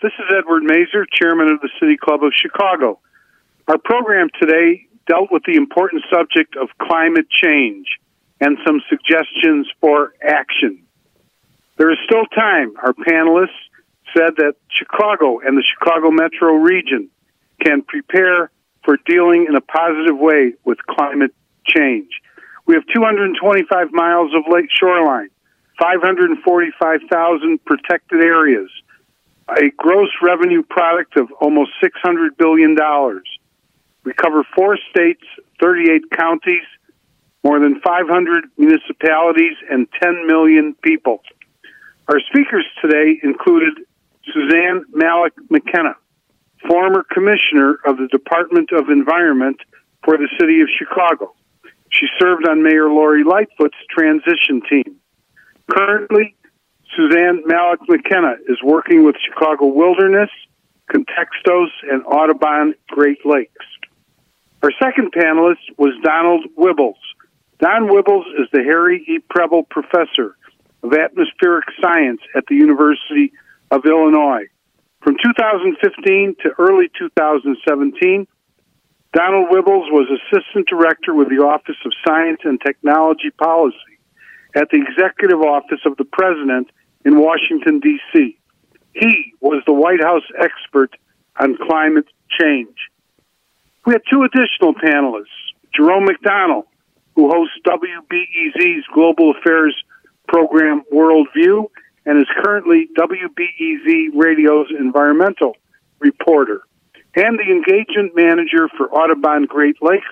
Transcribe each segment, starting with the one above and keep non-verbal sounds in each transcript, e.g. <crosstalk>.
This is Edward Mazur, Chairman of the City Club of Chicago. Our program today dealt with the important subject of climate change and some suggestions for action. There is still time. Our panelists said that Chicago and the Chicago metro region can prepare for dealing in a positive way with climate change. We have 225 miles of lake shoreline, 545,000 protected areas, a gross revenue product of almost $600 billion. We cover four states, 38 counties, more than 500 municipalities, and 10 million people. Our speakers today included Suzanne Malec McKenna, former commissioner of the Department of Environment for the City of Chicago. She served on Mayor Lori Lightfoot's transition team. Currently, Suzanne Malec McKenna is working with Chicago Wilderness, Contextos, and Audubon Great Lakes. Our second panelist was Donald Wuebbles. Don Wuebbles is the Harry E. Preble Professor of Atmospheric Science at the University of Illinois. From 2015 to early 2017, Donald Wuebbles was Assistant Director with the Office of Science and Technology Policy at the Executive Office of the President in Washington, D.C. He was the White House expert on climate change. We had two additional panelists Jerome McDonnell, who hosts WBEZ's Global Affairs program Worldview and is currently WBEZ Radio's environmental reporter, and the engagement manager for Audubon Great Lakes,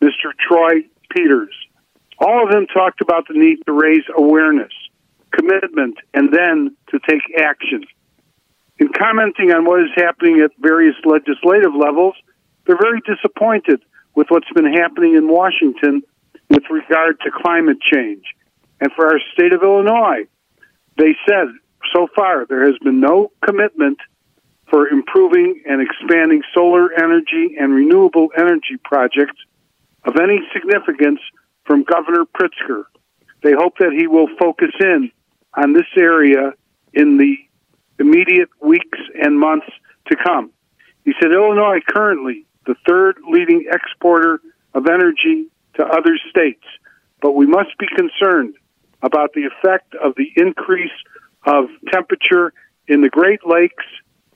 Mr. Troy Peters. All of them talked about the need to raise awareness, commitment, and then to take action. In commenting on what is happening at various legislative levels, they're very disappointed with what's been happening in Washington with regard to climate change. And for our state of Illinois, they said so far there has been no commitment for improving and expanding solar energy and renewable energy projects of any significance from Governor Pritzker. They hope that he will focus in on this area in the immediate weeks and months to come. He said Illinois currently the third leading exporter of energy to other states, but we must be concerned about the effect of the increase of temperature in the Great Lakes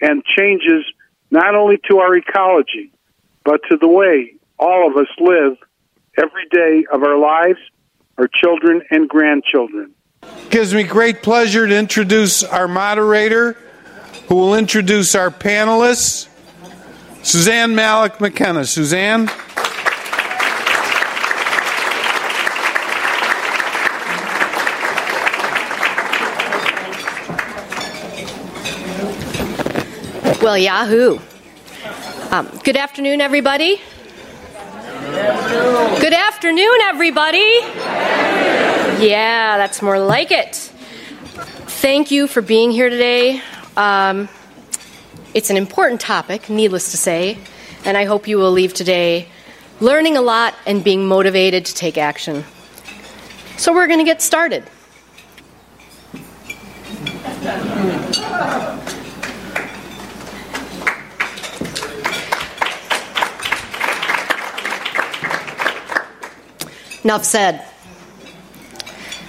and changes not only to our ecology, but to the way all of us live every day of our lives, our children and grandchildren. Gives me great pleasure to introduce our moderator, who will introduce our panelists. Suzanne Malec McKenna. Suzanne? Well, Yahoo. Um, good afternoon, everybody. Good afternoon, everybody. Yeah, that's more like it. Thank you for being here today. Um, it's an important topic, needless to say, and I hope you will leave today learning a lot and being motivated to take action. So, we're going to get started. Enough said.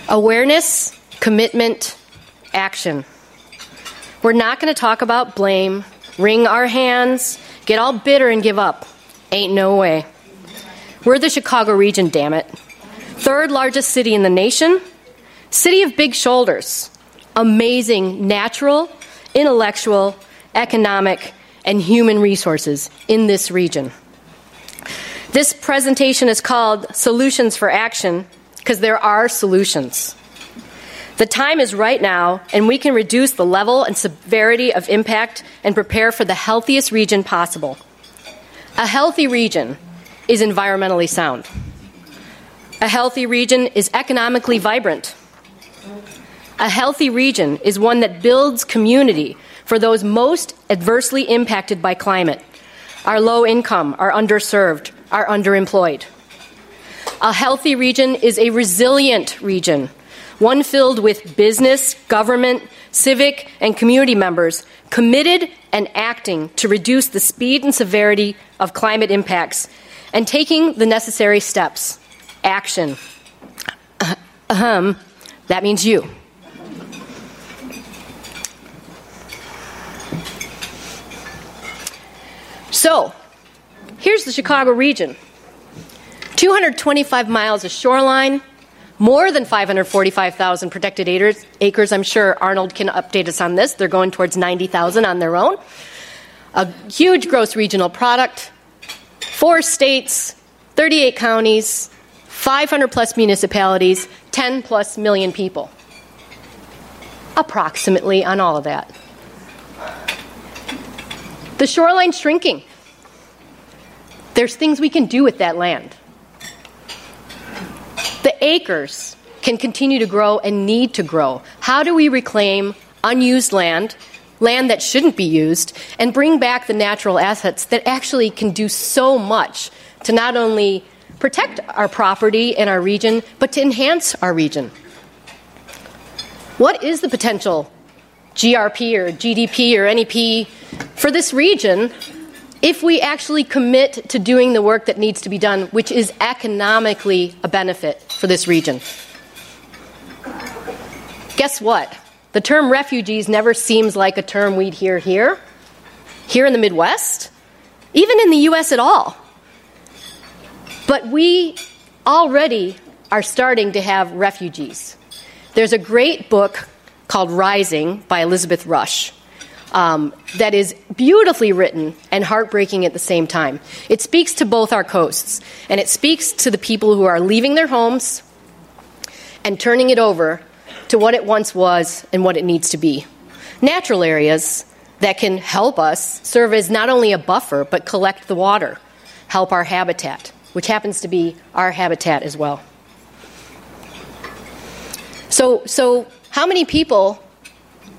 Awareness, commitment, action. We're not going to talk about blame, wring our hands, get all bitter and give up. Ain't no way. We're the Chicago region, damn it. Third largest city in the nation, city of big shoulders. Amazing natural, intellectual, economic, and human resources in this region. This presentation is called Solutions for Action because there are solutions. The time is right now, and we can reduce the level and severity of impact and prepare for the healthiest region possible. A healthy region is environmentally sound. A healthy region is economically vibrant. A healthy region is one that builds community for those most adversely impacted by climate, our low income, our underserved, are underemployed. A healthy region is a resilient region, one filled with business, government, civic, and community members committed and acting to reduce the speed and severity of climate impacts, and taking the necessary steps. Action. Ahem. That means you. So, here's the Chicago region 225 miles of shoreline, more than 545,000 protected acres, acres. I'm sure Arnold can update us on this. They're going towards 90,000 on their own. A huge gross regional product, four states, 38 counties, 500 plus municipalities, 10 plus million people. Approximately on all of that. The shoreline shrinking. There's things we can do with that land. The acres can continue to grow and need to grow. How do we reclaim unused land, land that shouldn't be used, and bring back the natural assets that actually can do so much to not only protect our property and our region, but to enhance our region? What is the potential GRP or GDP or NEP for this region if we actually commit to doing the work that needs to be done, which is economically a benefit for this region. Guess what? The term refugees never seems like a term we'd hear here, here in the Midwest, even in the US at all. But we already are starting to have refugees. There's a great book called Rising by Elizabeth Rush um, that is beautifully written and heartbreaking at the same time. It speaks to both our coasts, and it speaks to the people who are leaving their homes and turning it over to what it once was and what it needs to be. Natural areas that can help us serve as not only a buffer, but collect the water, help our habitat, which happens to be our habitat as well. So, so how many people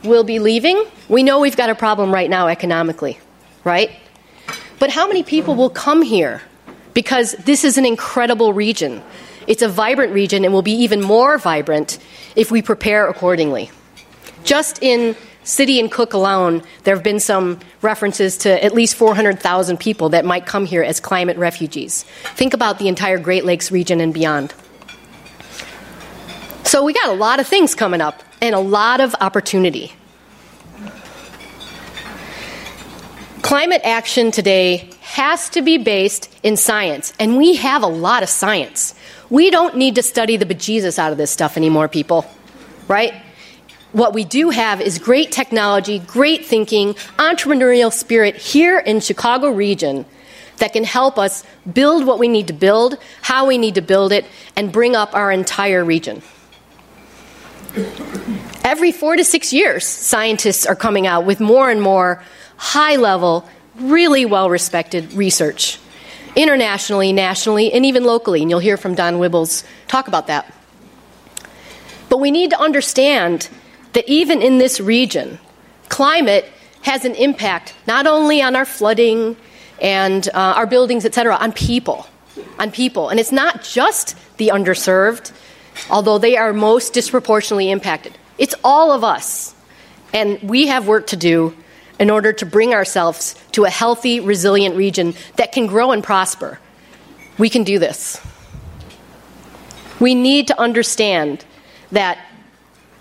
will be leaving, we know we've got a problem right now economically, right? But how many people will come here? Because this is an incredible region. It's a vibrant region and will be even more vibrant if we prepare accordingly. Just in City and Cook alone, there have been some references to at least 400,000 people that might come here as climate refugees. Think about the entire Great Lakes region and beyond. So we got a lot of things coming up and a lot of opportunity. Climate action today has to be based in science, and we have a lot of science. We don't need to study the bejesus out of this stuff anymore, people, right? What we do have is great technology, great thinking, entrepreneurial spirit here in Chicago region that can help us build what we need to build, how we need to build it, and bring up our entire region. Every four to six years, scientists are coming out with more and more high level, really well respected research, internationally, nationally, and even locally. And you'll hear from Don Wuebbles talk about that. But we need to understand that even in this region, climate has an impact not only on our flooding and uh, our buildings, et cetera, on people. On people. And it's not just the underserved, although they are most disproportionately impacted. It's all of us. And we have work to do in order to bring ourselves to a healthy, resilient region that can grow and prosper. We can do this. We need to understand that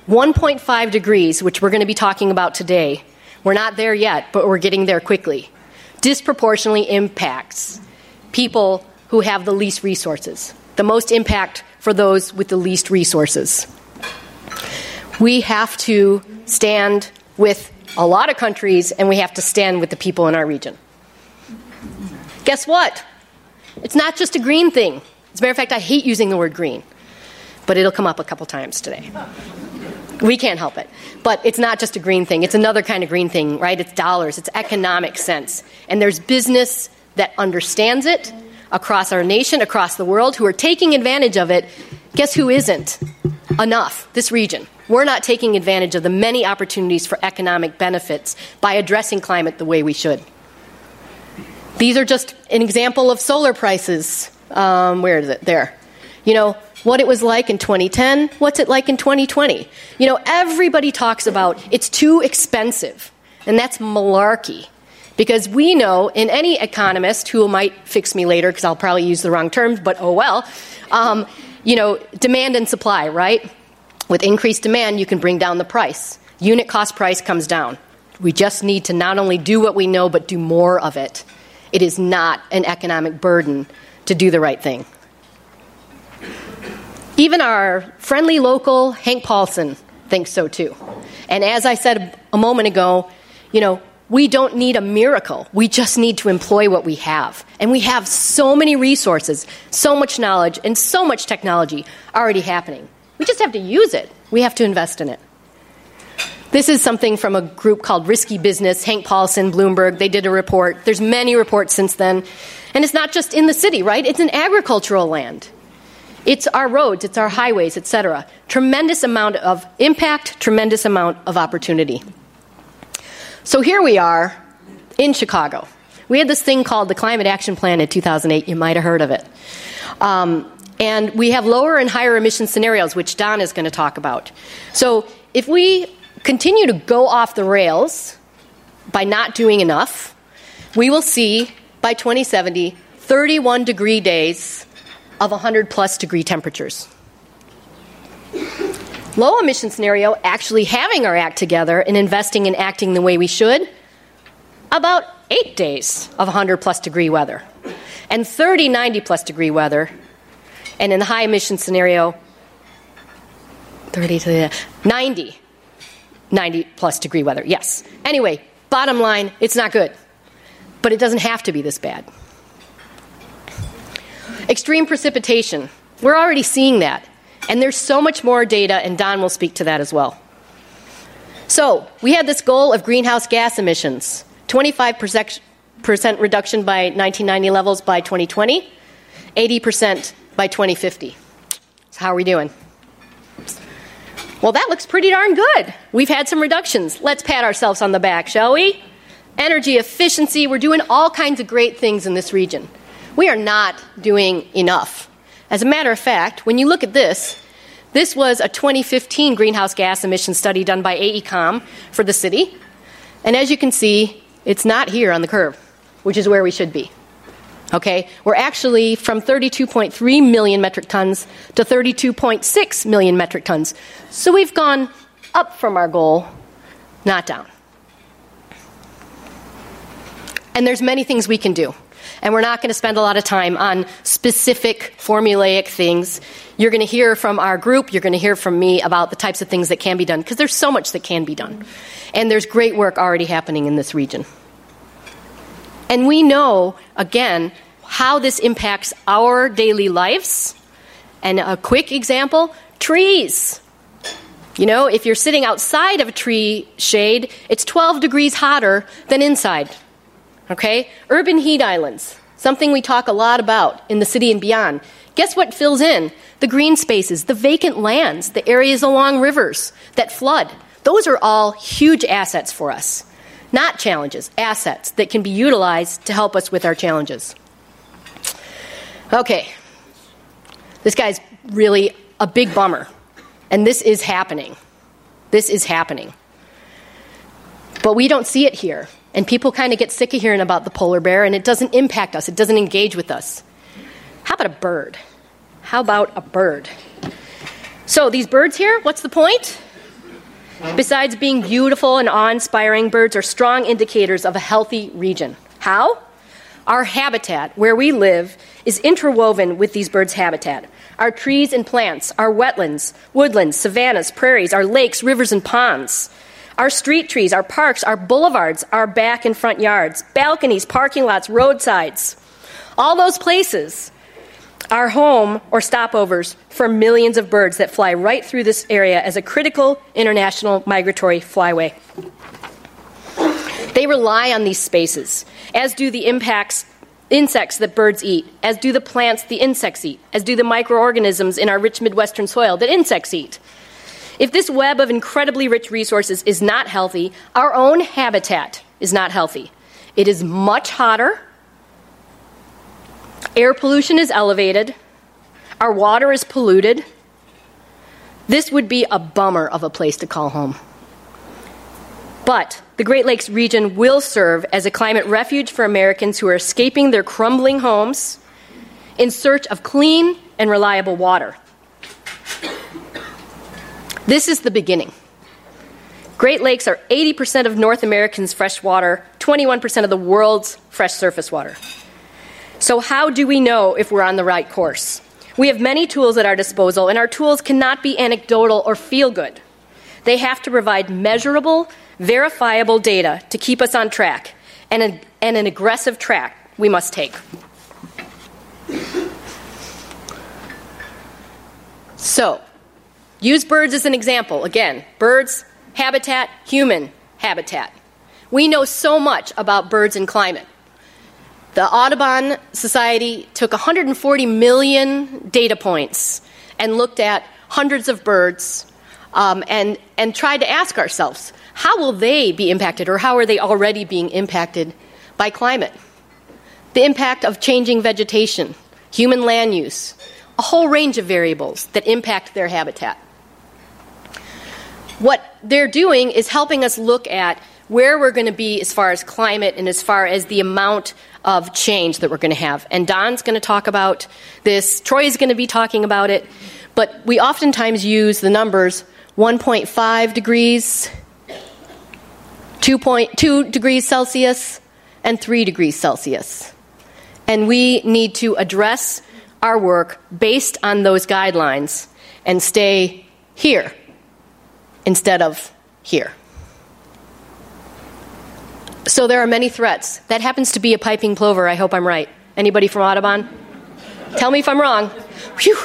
1.5 degrees, which we're going to be talking about today, we're not there yet, but we're getting there quickly, disproportionately impacts people who have the least resources, the most impact for those with the least resources. We have to stand with a lot of countries and we have to stand with the people in our region. Guess what? It's not just a green thing. As a matter of fact, I hate using the word green, but it'll come up a couple times today. We can't help it. But it's not just a green thing, it's another kind of green thing, right? It's dollars, it's economic sense. And there's business that understands it across our nation, across the world, who are taking advantage of it. Guess who isn't? Enough, this region. We're not taking advantage of the many opportunities for economic benefits by addressing climate the way we should. These are just an example of solar prices. Um, where is it? There. You know, what it was like in 2010, what's it like in 2020? You know, everybody talks about it's too expensive. And that's malarkey. Because we know, in any economist who might fix me later, because I'll probably use the wrong terms, but oh well, um, you know, demand and supply, right? With increased demand, you can bring down the price. Unit cost price comes down. We just need to not only do what we know, but do more of it. It is not an economic burden to do the right thing. Even our friendly local Hank Paulson thinks so too. And as I said a moment ago, you know, we don't need a miracle. We just need to employ what we have. And we have so many resources, so much knowledge, and so much technology already happening. We just have to use it. We have to invest in it. This is something from a group called Risky Business, Hank Paulson, Bloomberg. They did a report. There's many reports since then. And it's not just in the city, right? It's an agricultural land. It's our roads, it's our highways, etc. Tremendous amount of impact, tremendous amount of opportunity. So here we are in Chicago. We had this thing called the Climate Action Plan in 2008. You might have heard of it. Um, and we have lower and higher emission scenarios, which Don is going to talk about. So if we continue to go off the rails by not doing enough, we will see by 2070 31 degree days of 100 plus degree temperatures. Low emission scenario, actually having our act together and investing and acting the way we should, about eight days of 100 plus degree weather. And 30, 90 plus degree weather. And in the high emission scenario, 30 to 90, 90 plus degree weather. Yes. Anyway, bottom line, it's not good. But it doesn't have to be this bad. Extreme precipitation. We're already seeing that. And there's so much more data, and Don will speak to that as well. So, we had this goal of greenhouse gas emissions 25% reduction by 1990 levels by 2020, 80% by 2050. So, how are we doing? Well, that looks pretty darn good. We've had some reductions. Let's pat ourselves on the back, shall we? Energy efficiency, we're doing all kinds of great things in this region. We are not doing enough. As a matter of fact, when you look at this, this was a 2015 greenhouse gas emission study done by AECOM for the city. And as you can see, it's not here on the curve, which is where we should be. Okay, we're actually from 32.3 million metric tons to 32.6 million metric tons. So we've gone up from our goal, not down. And there's many things we can do and we're not going to spend a lot of time on specific formulaic things. You're going to hear from our group, you're going to hear from me about the types of things that can be done, because there's so much that can be done. And there's great work already happening in this region. And we know, again, how this impacts our daily lives. And a quick example trees. You know, if you're sitting outside of a tree shade, it's 12 degrees hotter than inside. Okay? Urban heat islands, something we talk a lot about in the city and beyond. Guess what fills in? The green spaces, the vacant lands, the areas along rivers that flood. Those are all huge assets for us. Not challenges, assets that can be utilized to help us with our challenges. Okay. This guy's really a big bummer. And this is happening. This is happening. But we don't see it here. And people kind of get sick of hearing about the polar bear, and it doesn't impact us, it doesn't engage with us. How about a bird? How about a bird? So, these birds here, what's the point? Besides being beautiful and awe inspiring, birds are strong indicators of a healthy region. How? Our habitat, where we live, is interwoven with these birds' habitat. Our trees and plants, our wetlands, woodlands, savannas, prairies, our lakes, rivers, and ponds. Our street trees, our parks, our boulevards, our back and front yards, balconies, parking lots, roadsides. All those places are home or stopovers for millions of birds that fly right through this area as a critical international migratory flyway. They rely on these spaces, as do the impacts insects that birds eat, as do the plants the insects eat, as do the microorganisms in our rich Midwestern soil that insects eat. If this web of incredibly rich resources is not healthy, our own habitat is not healthy. It is much hotter, air pollution is elevated, our water is polluted. This would be a bummer of a place to call home. But the Great Lakes region will serve as a climate refuge for Americans who are escaping their crumbling homes in search of clean and reliable water. This is the beginning. Great Lakes are 80% of North Americans' fresh water, 21% of the world's fresh surface water. So, how do we know if we're on the right course? We have many tools at our disposal, and our tools cannot be anecdotal or feel good. They have to provide measurable, verifiable data to keep us on track, and, a, and an aggressive track we must take. So, use birds as an example. Again, birds, habitat, human habitat. We know so much about birds and climate. The Audubon Society took 140 million data points and looked at hundreds of birds um, and, and tried to ask ourselves how will they be impacted or how are they already being impacted by climate? The impact of changing vegetation, human land use, a whole range of variables that impact their habitat. What they're doing is helping us look at where we're going to be as far as climate and as far as the amount of change that we're going to have. And Don's going to talk about this, Troy is going to be talking about it, but we oftentimes use the numbers 1.5 degrees, 2.2 degrees Celsius, and 3 degrees Celsius. And we need to address our work based on those guidelines and stay here instead of here. So there are many threats. That happens to be a piping plover. I hope I'm right. Anybody from Audubon? Tell me if I'm wrong. Whew.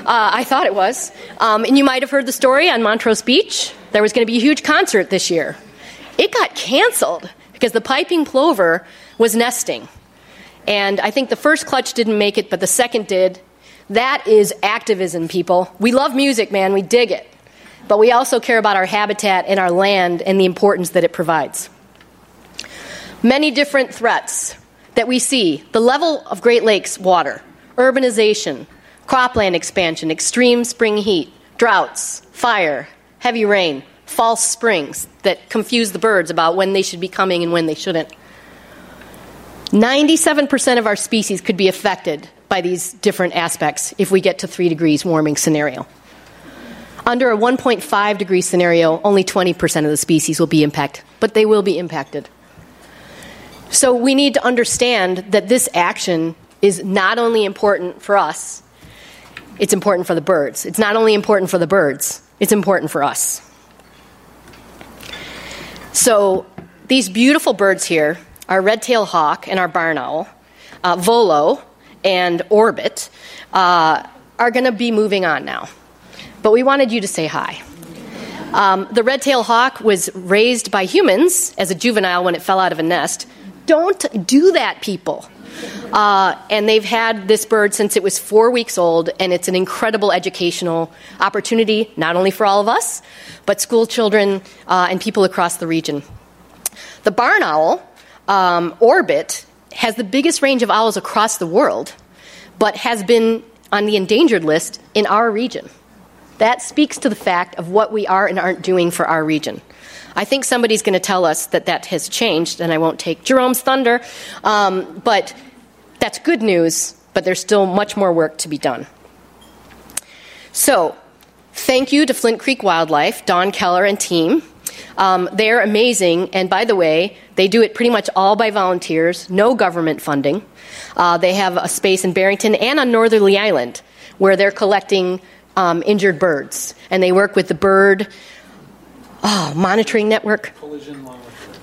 Uh, I thought it was. Um, and you might have heard the story on Montrose Beach. There was going to be a huge concert this year. It got canceled because the piping plover was nesting. And I think the first clutch didn't make it, but the second did. That is activism, people. We love music, man. We dig it. But we also care about our habitat and our land and the importance that it provides many different threats that we see the level of Great Lakes water, urbanization, cropland expansion, extreme spring heat, droughts, fire, heavy rain, false springs that confuse the birds about when they should be coming and when they shouldn't. 97% of our species could be affected by these different aspects if we get to 3 degrees warming scenario. Under a 1.5 degree scenario, only 20% of the species will be impacted, but they will be impacted. So we need to understand that this action is not only important for us, it's important for the birds. It's not only important for the birds, it's important for us. So these beautiful birds here, our red-tailed hawk and our barn owl, uh, volo and orbit, uh, are going to be moving on now. But we wanted you to say hi. Um, the red-tailed hawk was raised by humans as a juvenile when it fell out of a nest. Don't do that, people. Uh, and they've had this bird since it was four weeks old, and it's an incredible educational opportunity, not only for all of us, but school children uh, and people across the region. The barn owl, um, Orbit, has the biggest range of owls across the world, but has been on the endangered list in our region. That speaks to the fact of what we are and aren't doing for our region. I think somebody's going to tell us that that has changed, and I won't take Jerome's thunder. Um, but that's good news, but there's still much more work to be done. So, thank you to Flint Creek Wildlife, Dawn Keller and team. Um, they're amazing, and by the way, they do it pretty much all by volunteers, no government funding. Uh, they have a space in Barrington and on Northerly Island where they're collecting um, injured birds, and they work with the bird oh, monitoring network. Collision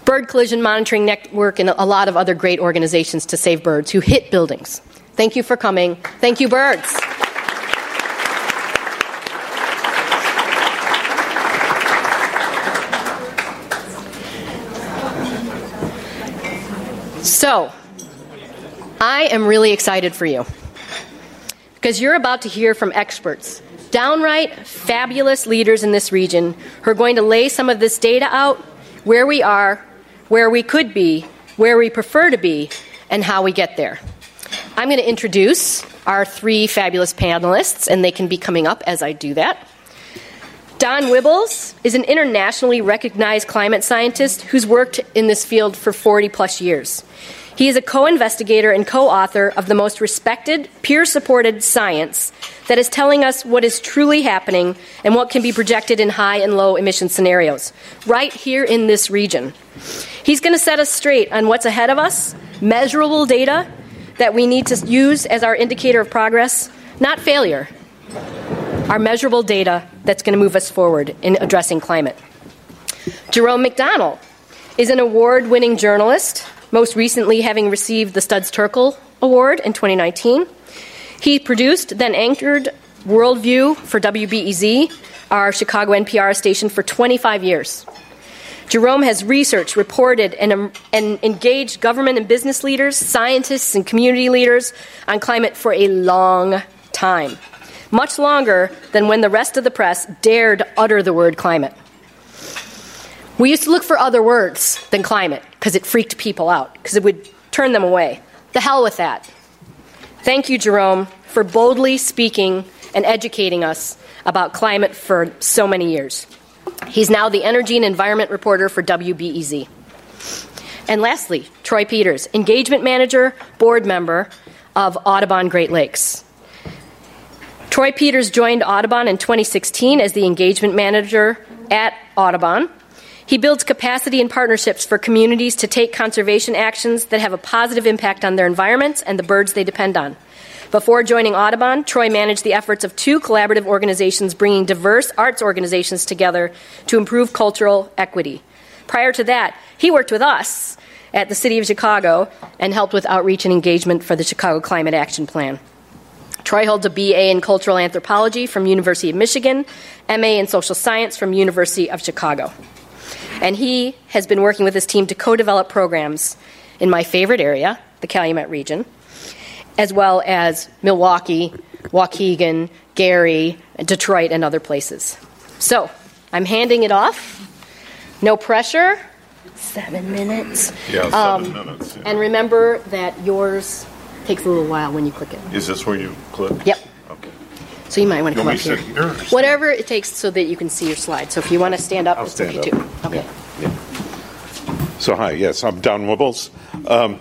Bird Collision Monitoring Network and a lot of other great organizations to save birds who hit buildings. Thank you for coming. Thank you, birds. So, I am really excited for you because you're about to hear from experts downright fabulous leaders in this region who are going to lay some of this data out where we are, where we could be, where we prefer to be, and how we get there. I'm going to introduce our three fabulous panelists, and they can be coming up as I do that. Don Wuebbles is an internationally recognized climate scientist who's worked in this field for 40 plus years. He is a co investigator and co author of the most respected, peer supported science that is telling us what is truly happening and what can be projected in high and low emission scenarios, right here in this region. He's going to set us straight on what's ahead of us, measurable data that we need to use as our indicator of progress, not failure. Our measurable data that's going to move us forward in addressing climate. Jerome McDonnell is an award winning journalist most recently having received the Studs Terkel Award in 2019. He produced, then anchored Worldview for WBEZ, our Chicago NPR station, for 25 years. Jerome has researched, reported, and, um, and, engaged government and business leaders, scientists, and community leaders on climate for a long time. Much longer than when the rest of the press dared utter the word climate. We used to look for other words than climate because it freaked people out, because it would turn them away. The hell with that. Thank you, Jerome, for boldly speaking and educating us about climate for so many years. He's now the energy and environment reporter for WBEZ. And lastly, Troy Peters, engagement manager, board member of Audubon Great Lakes. Troy Peters joined Audubon in 2016 as the engagement manager at Audubon he builds capacity and partnerships for communities to take conservation actions that have a positive impact on their environments and the birds they depend on. Before joining Audubon, Troy managed the efforts of two collaborative organizations bringing diverse arts organizations together to improve cultural equity. Prior to that, he worked with us at the City of Chicago and helped with outreach and engagement for the Chicago Climate Action Plan. Troy holds a BA in Cultural Anthropology from University of Michigan, MA in Social Science from University of Chicago. And he has been working with his team to co develop programs in my favorite area, the Calumet region, as well as Milwaukee, Waukegan, Gary, Detroit, and other places. So I'm handing it off. No pressure. Seven minutes. Yeah, seven um, minutes. Yeah. And remember that yours takes a little while when you click it. Is this where you click? Yep. So you might want to come up here. Whatever it takes so that you can see your slide. So if you want to stand up, I'll it's stand okay up. too. Okay. Yeah. Yeah. So hi, yes, I'm Don Wuebbles, um,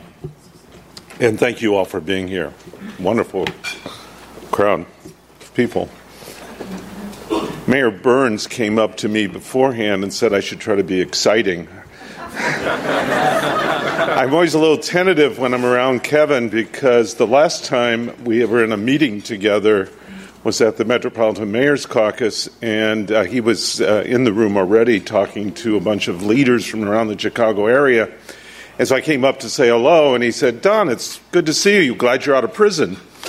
and thank you all for being here. Wonderful crowd of people. Mayor Burns came up to me beforehand and said I should try to be exciting. <laughs> I'm always a little tentative when I'm around Kevin because the last time we were in a meeting together was at the Metropolitan Mayor's Caucus, and uh, he was uh, in the room already talking to a bunch of leaders from around the Chicago area. And so I came up to say hello, and he said, Don, it's good to see you. Glad you're out of prison. <laughs>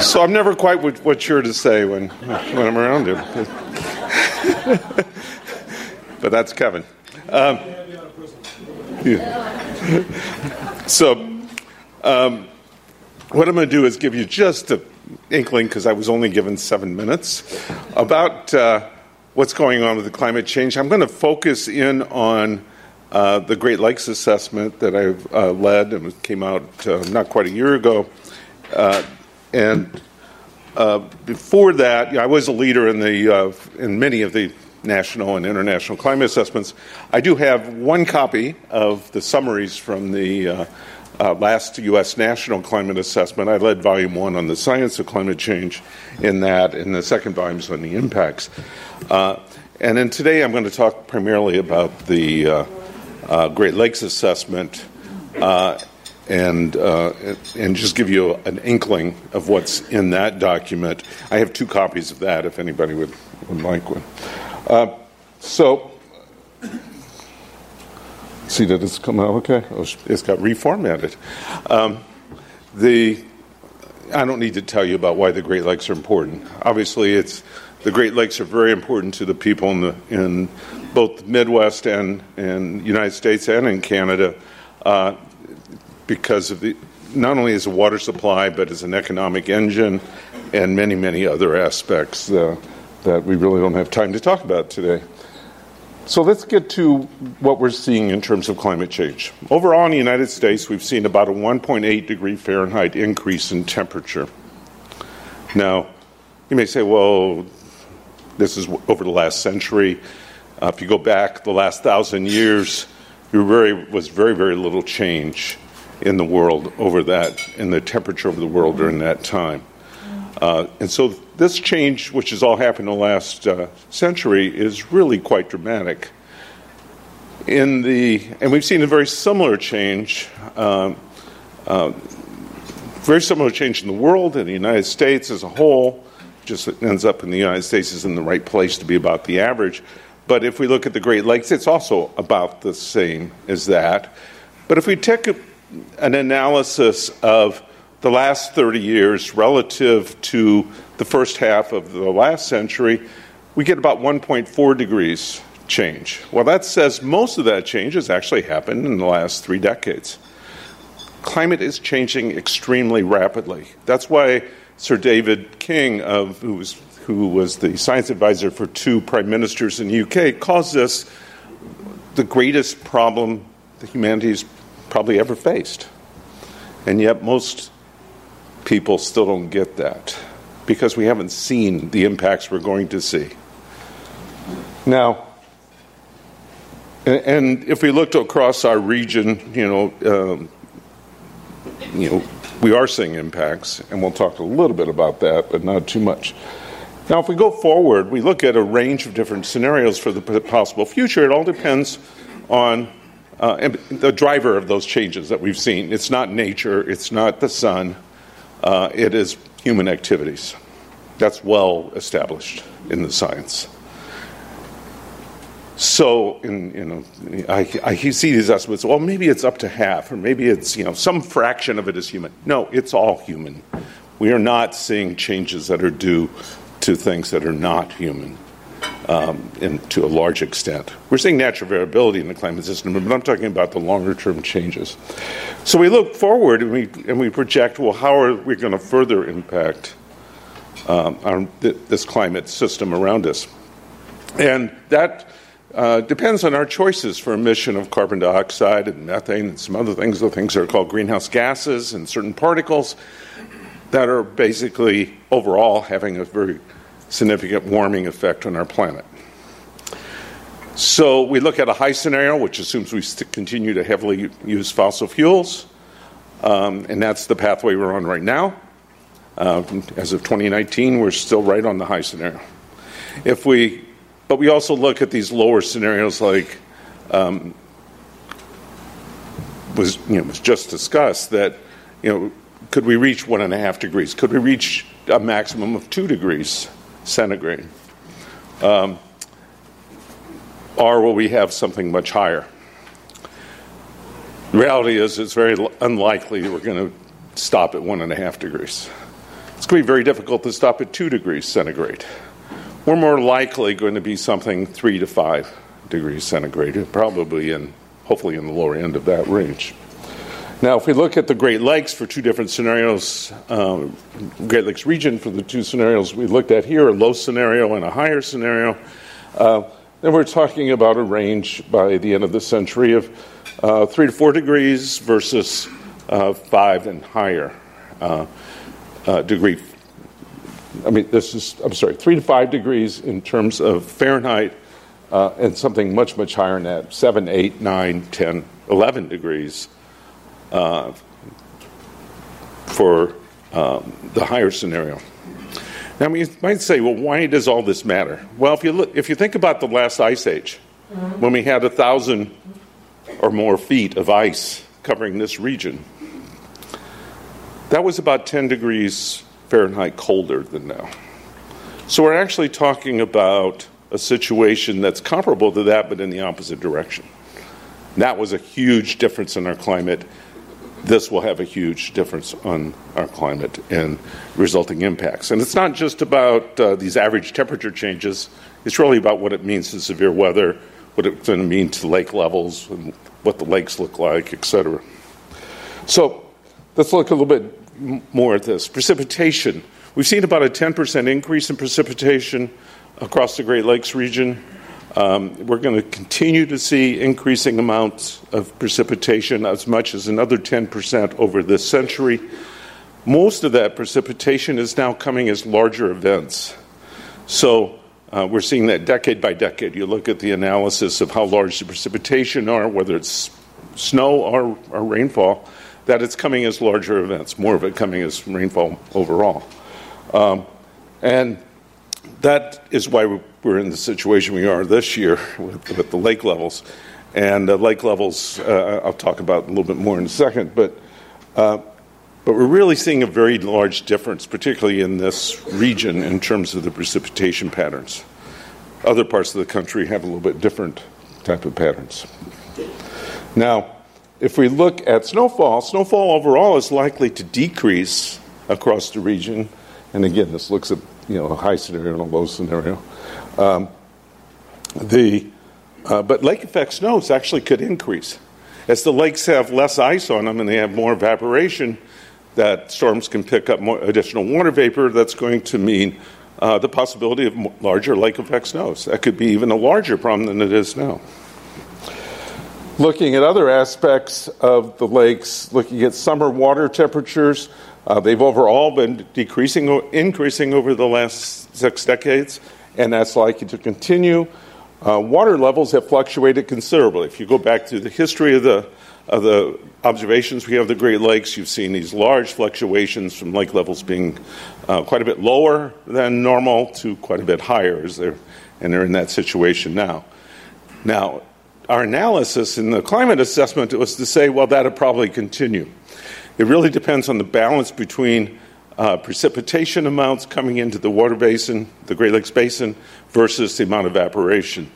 so I'm never quite what, what sure to say when, when I'm around him. <laughs> but that's Kevin. Um, yeah. <laughs> so, um, what I'm going to do is give you just a inkling, because I was only given seven minutes, about uh, what's going on with the climate change. I'm going to focus in on uh, the Great Lakes assessment that I've uh, led and came out uh, not quite a year ago. Uh, and uh, before that, I was a leader in, the, in many of the national and international climate assessments. I do have one copy of the summaries from the uh, uh, last U.S. National Climate Assessment. I led Volume 1 on the science of climate change in that, and the second volume is on the impacts. Uh, and then today I'm going to talk primarily about the uh, uh, Great Lakes Assessment uh, and, and just give you an inkling of what's in that document. I have two copies of that if anybody would, would like one. Uh, so, see that it's come out okay? Oh, it's got reformatted. Um, the I don't need to tell you about why the Great Lakes are important. Obviously, it's the Great Lakes are very important to the people in the in both the Midwest and and United States and in Canada uh, because of the not only as a water supply but as an economic engine and many many other aspects. Uh, that we really don't have time to talk about today. So let's get to what we're seeing in terms of climate change. Overall, in the United States, we've seen about a 1.8 degree Fahrenheit increase in temperature. Now, you may say, well, this is over the last century. Uh, if you go back the last thousand years, there very, was very, very little change in the world over that, in the temperature of the world during that time. Uh, and so this change, which has all happened in the last uh, century, is really quite dramatic. In the, and we've seen a very similar change, uh, very similar change in the world and the United States as a whole. Just ends up in the United States is in the right place to be about the average. But if we look at the Great Lakes, it's also about the same as that. But if we take a, an analysis of the last 30 years relative to the first half of the last century, we get about 1.4 degrees change. Well, that says most of that change has actually happened in the last three decades. Climate is changing extremely rapidly. That's why Sir David King, of, who, was, who was the science advisor for two prime ministers in the UK, calls this the greatest problem that humanity's probably ever faced. And yet, most people still don't get that because we haven't seen the impacts we're going to see. Now, and if we looked across our region, you know, um, you know, we are seeing impacts, and we'll talk a little bit about that, but not too much. Now, if we go forward, we look at a range of different scenarios for the possible future. It all depends on uh, the driver of those changes that we've seen. It's not nature, it's not the sun, uh, it is human activities. That's well established in the science. So, in, you know, I, I see these estimates. Well, maybe it's up to half, or maybe it's you know some fraction of it is human. No, it's all human. We are not seeing changes that are due to things that are not human, um, and to a large extent. We're seeing natural variability in the climate system, but I'm talking about the longer term changes. So we look forward and we and we project. Well, how are we going to further impact um, our, th- this climate system around us? And that uh, depends on our choices for emission of carbon dioxide and methane and some other things, the things that are called greenhouse gases and certain particles that are basically overall having a very significant warming effect on our planet. So we look at a high scenario, which assumes we continue to heavily use fossil fuels, um, and that's the pathway we're on right now. Uh, as of 2019, we're still right on the high scenario. If we but we also look at these lower scenarios like um, was, you know, was just discussed that, you know, could we reach one and a half degrees? Could we reach a maximum of two degrees centigrade? Um, or will we have something much higher? The reality is, it's very unlikely we're going to stop at one and a half degrees. It's going to be very difficult to stop at two degrees centigrade we're more likely going to be something three to five degrees centigrade, probably in, hopefully in the lower end of that range. Now, if we look at the Great Lakes for two different scenarios, um, Great Lakes region for the two scenarios we looked at here, a low scenario and a higher scenario, uh, then we're talking about a range by the end of the century of uh, three to four degrees versus uh, five and higher uh, uh, degree I mean, this is, I'm sorry, three to five degrees in terms of Fahrenheit, uh, and something much, much higher than that, seven, eight, nine, 10, 11 degrees uh, for um, the higher scenario. Now, you might say, well, why does all this matter? Well, if you, look, if you think about the last ice age, mm-hmm. when we had a thousand or more feet of ice covering this region, that was about 10 degrees Fahrenheit colder than now. So we're actually talking about a situation that's comparable to that, but in the opposite direction. That was a huge difference in our climate. This will have a huge difference on our climate and resulting impacts. And it's not just about uh, these average temperature changes, it's really about what it means to severe weather, what it's going to mean to lake levels, and what the lakes look like, et cetera. So let's look a little bit more at this. Precipitation. We've seen about a 10% increase in precipitation across the Great Lakes region. Um, we're going to continue to see increasing amounts of precipitation, as much as another 10% over this century. Most of that precipitation is now coming as larger events. So, Uh, we're seeing that decade by decade. You look at the analysis of how large the precipitation are, whether it's snow or, or rainfall, that it's coming as larger events, more of it coming as rainfall overall. Um, and that is why we're in the situation we are this year with, with the lake levels. And the lake levels, uh, I'll talk about a little bit more in a second, but, uh, but we're really seeing a very large difference, particularly in this region, in terms of the precipitation patterns. Other parts of the country have a little bit different type of patterns. Now, if we look at snowfall, snowfall overall is likely to decrease across the region. And again, this looks at you know a high scenario and a low scenario. Um, the uh, but lake effect snows actually could increase. As the lakes have less ice on them and they have more evaporation, that storms can pick up more additional water vapor. That's going to mean uh, the possibility of larger lake effect snows. That could be even a larger problem than it is now. Looking at other aspects of the lakes, looking at summer water temperatures, uh, they've overall been decreasing, increasing over the last six decades, and that's likely to continue. Uh, water levels have fluctuated considerably. If you go back to the history of the of the observations we have of the Great Lakes, you've seen these large fluctuations from lake levels being uh, quite a bit lower than normal to quite a bit higher, they're, and they're in that situation now. Now, our analysis in the climate assessment was to say, well, that'll probably continue. It really depends on the balance between uh, precipitation amounts coming into the water basin, the Great Lakes Basin, versus the amount of evaporation.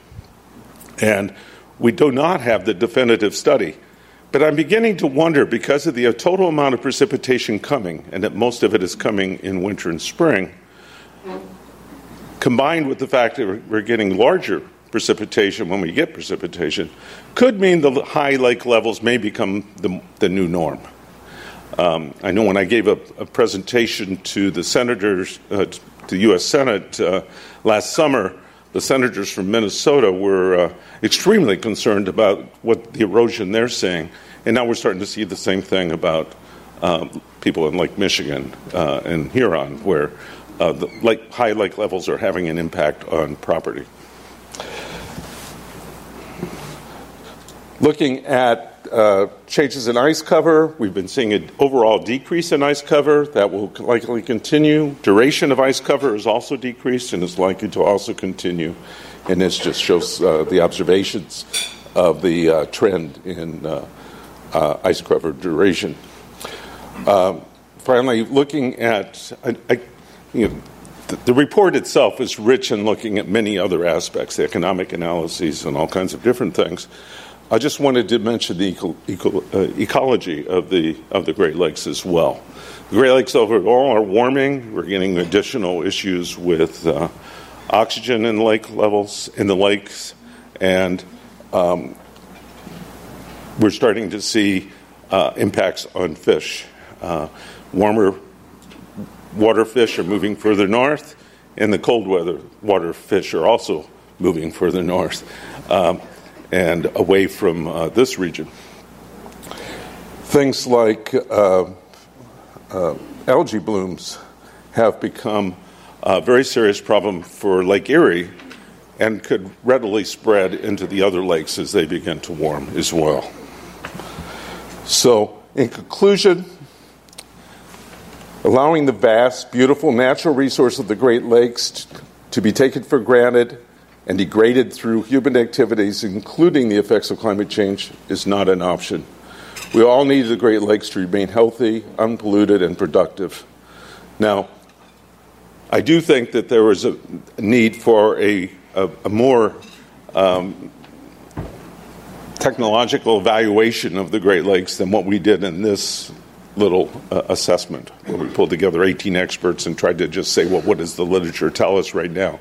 And we do not have the definitive study. But I'm beginning to wonder because of the total amount of precipitation coming, and that most of it is coming in winter and spring, combined with the fact that we're getting larger precipitation when we get precipitation, could mean the high lake levels may become the, the new norm. Um, I know when I gave a, a presentation to the senators, uh, to the U.S. Senate uh, last summer, the senators from Minnesota were uh, extremely concerned about what the erosion they're seeing. And now we're starting to see the same thing about um, people in Lake Michigan uh, and Huron, where uh, the lake, high lake levels are having an impact on property. Looking at uh, changes in ice cover. We've been seeing an overall decrease in ice cover. That will likely continue. Duration of ice cover is also decreased and is likely to also continue. And this just shows uh, the observations of the uh, trend in uh, uh, ice cover duration. Um, finally, looking at, I, I, you know, the, the report itself is rich in looking at many other aspects, the economic analyses, and all kinds of different things. I just wanted to mention the eco- eco- uh, ecology of the of the Great Lakes as well. The Great Lakes overall are warming. We're getting additional issues with uh, oxygen in lake levels in the lakes, and um, we're starting to see uh, impacts on fish. Uh, warmer water fish are moving further north, and the cold weather water fish are also moving further north. Um, and away from uh, this region. Things like uh, uh, algae blooms have become a very serious problem for Lake Erie and could readily spread into the other lakes as they begin to warm as well. So, in conclusion, allowing the vast, beautiful natural resource of the Great Lakes to be taken for granted and degraded through human activities, including the effects of climate change, is not an option. We all need the Great Lakes to remain healthy, unpolluted, and productive. Now, I do think that there is a need for a, a, a more um, technological evaluation of the Great Lakes than what we did in this little uh, assessment, where we pulled together 18 experts and tried to just say, well, what does the literature tell us right now?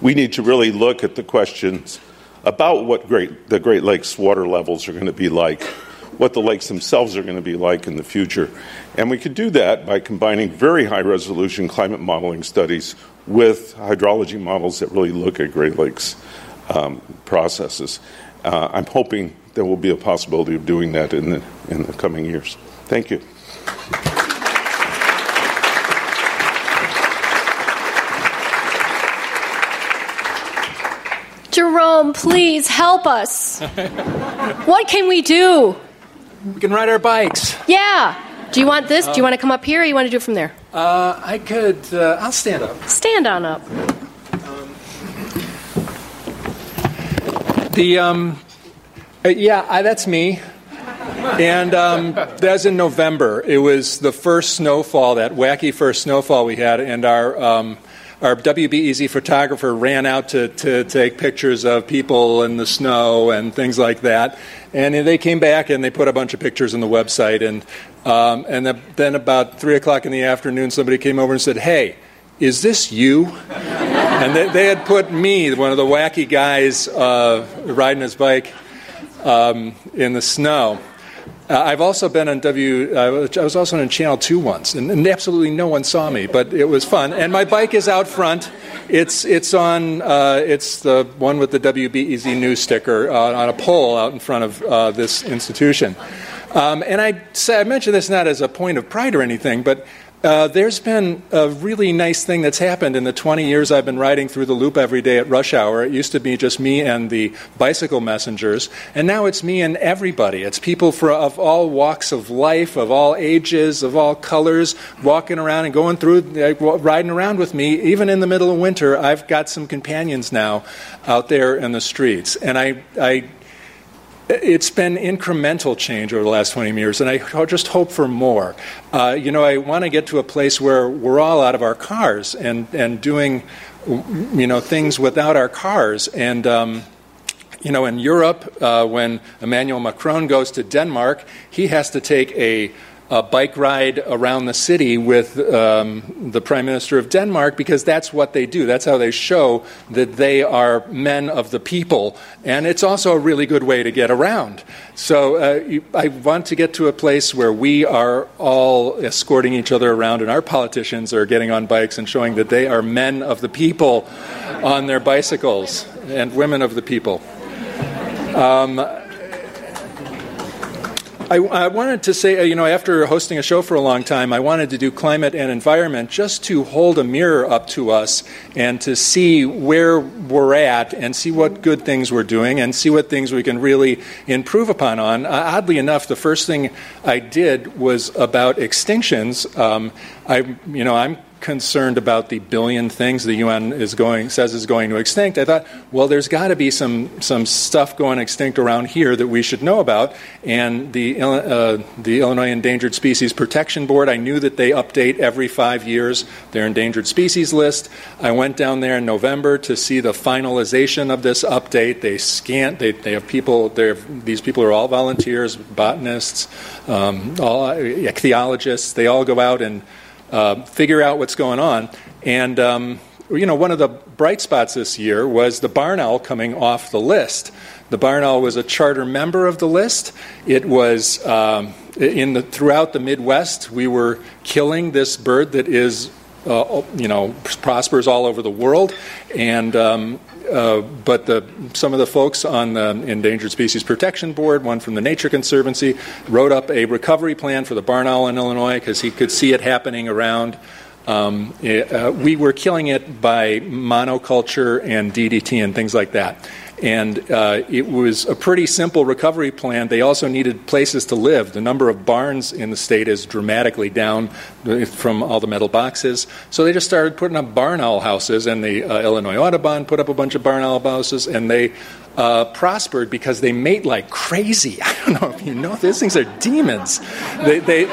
We need to really look at the questions about what great, the Great Lakes water levels are going to be like, what the lakes themselves are going to be like in the future. And we could do that by combining very high resolution climate modeling studies with hydrology models that really look at Great Lakes um, processes. Uh, I'm hoping there will be a possibility of doing that in the, in the coming years. Thank you. Please help us. what can we do? We can ride our bikes. Yeah. Do you want this? do you want to come up here or you want to do it from there? Uh, I could. Uh, I'll stand up. Stand on up. The um, uh, yeah, I, that's me. And um, that's in November. It was the first snowfall, that wacky first snowfall we had, and our um, our WBEZ photographer ran out to, to take pictures of people in the snow and things like that. And they came back and they put a bunch of pictures on the website. And, um, and then about 3 o'clock in the afternoon, somebody came over and said, Hey, is this you? <laughs> and they, they, had put me, one of the wacky guys uh, riding his bike, um, in the snow. Uh, I've also been on W. Uh, was also on Channel Two once, and, and, absolutely no one saw me, but it was fun. And my bike is out front. It's it's on. Uh, it's the one with the WBEZ news sticker uh, on a pole out in front of uh, this institution. Um, and I say I mention this not as a point of pride or anything, but uh, there's been a really nice thing that's happened in the 20 years I've been riding through the loop every day at rush hour. It used to be just me and the bicycle messengers, and now it's me and everybody. It's people for, of all walks of life, of all ages, of all colors, walking around and going through, riding around with me. Even in the middle of winter, I've got some companions now out there in the streets, and I, I it's been incremental change over the last 20 years, and I just hope for more. Uh, you know, I want to get to a place where we're all out of our cars and, and doing, you know, things without our cars. And, um, you know, in Europe, uh, when Emmanuel Macron goes to Denmark, he has to take a a bike ride around the city with um, the Prime Minister of Denmark because that's what they do. That's how they show that they are men of the people. And it's also a really good way to get around. So uh, I want to get to a place where we are all escorting each other around and our politicians are getting on bikes and showing that they are men of the people on their bicycles and women of the people. Um, I, I, wanted to say, uh, you know, after hosting a show for a long time, I wanted to do climate and environment just to hold a mirror up to us and to see where we're at and see what good things we're doing and see what things we can really improve upon. On uh, oddly enough, the first thing I did was about extinctions. Um, I, you know, I'm concerned about the billion things the UN is going says is going to extinct, I thought, well, there's got to be some some stuff going extinct around here that we should know about. And the uh, the Illinois Endangered Species Protection Board, I knew that they update every five years their endangered species list. I went down there in November to see the finalization of this update. They scan. They, they have people. These people are all volunteers, botanists, um, all ichthyologists. They all go out and uh, figure out what's going on. And, um, you know, one of the bright spots this year was the barn owl coming off the list. The barn owl was a charter member of the list. It was um, in the, throughout the Midwest. We were killing this bird that is, uh, you know, prospers all over the world, and um, uh, but the, some of the folks on the Endangered Species Protection Board, one from the Nature Conservancy, wrote up a recovery plan for the barn owl in Illinois because he could see it happening around. Um, it, uh, we were killing it by monoculture and DDT and things like that. And uh, it was a pretty simple recovery plan. They also needed places to live. The number of barns in the state is dramatically down from all the metal boxes. So they just started putting up barn owl houses, and the uh, Illinois Audubon put up a bunch of barn owl houses, and they uh, prospered because they mate like crazy. <laughs> I don't know if you know, these things are demons. They, they,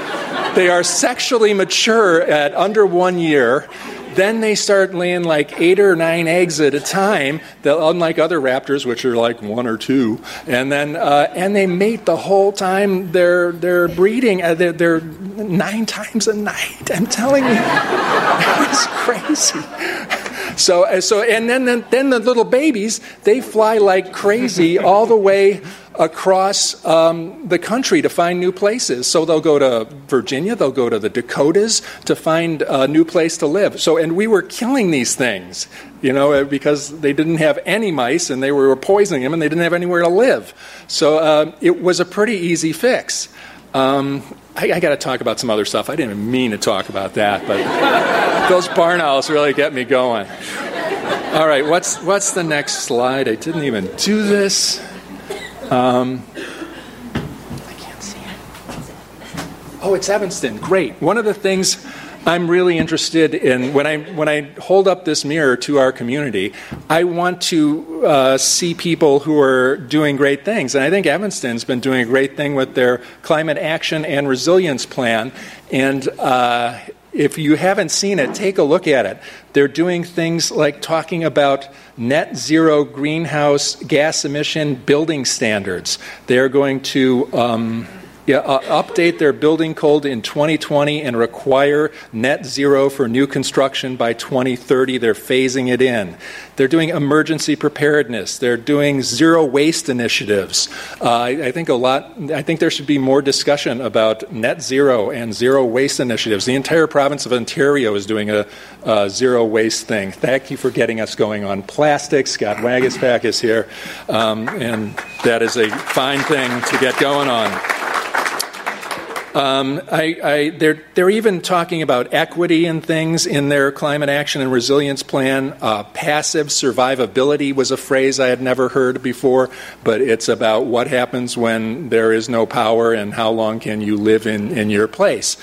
they are sexually mature at under one year then they start laying like eight or nine eggs at a time, unlike other raptors, which are like one or two. And then uh, and they mate the whole time they're they're breeding. Uh, they're, they're, nine times a night. I'm telling you, <laughs> it's crazy. So, uh, so and then, then, then the little babies, they fly like crazy <laughs> all the way across um, the country to find new places. So they'll go to Virginia, they'll go to the Dakotas to find a new place to live. So, and we were killing these things, you know, uh, because they didn't have any mice and they were poisoning them and they didn't have anywhere to live. So uh, it was a pretty easy fix. Um, I, I got to talk about some other stuff. I didn't mean to talk about that, but <laughs> those barn owls really get me going. All right, what's what's the next slide? I didn't even do this. Um, I can't see it. Oh, it's Evanston. Great. One of the things I'm really interested in when I when I hold up this mirror to our community, I want to uh, see people who are doing great things, and I think Evanston's been doing a great thing with their climate action and resilience plan, and. Uh, if you haven't seen it, take a look at it. They're doing things like talking about net zero greenhouse gas emission building standards. They're going to um, yeah, uh, update their building code in 2020 and require net zero for new construction by 2030. They're phasing it in. They're doing emergency preparedness. They're doing zero waste initiatives. Uh, I, I, think a lot. I think there should be more discussion about net zero and zero waste initiatives. The entire province of Ontario is doing a, a zero waste thing. Thank you for getting us going on plastics. Scott Waguespack is here, um, and that is a fine thing to get going on. Um, I, I, they're, they're even talking about equity and things in their climate action and resilience plan. Uh, passive survivability was a phrase I had never heard before, but it's about what happens when there is no power and how long can you live in, in your place.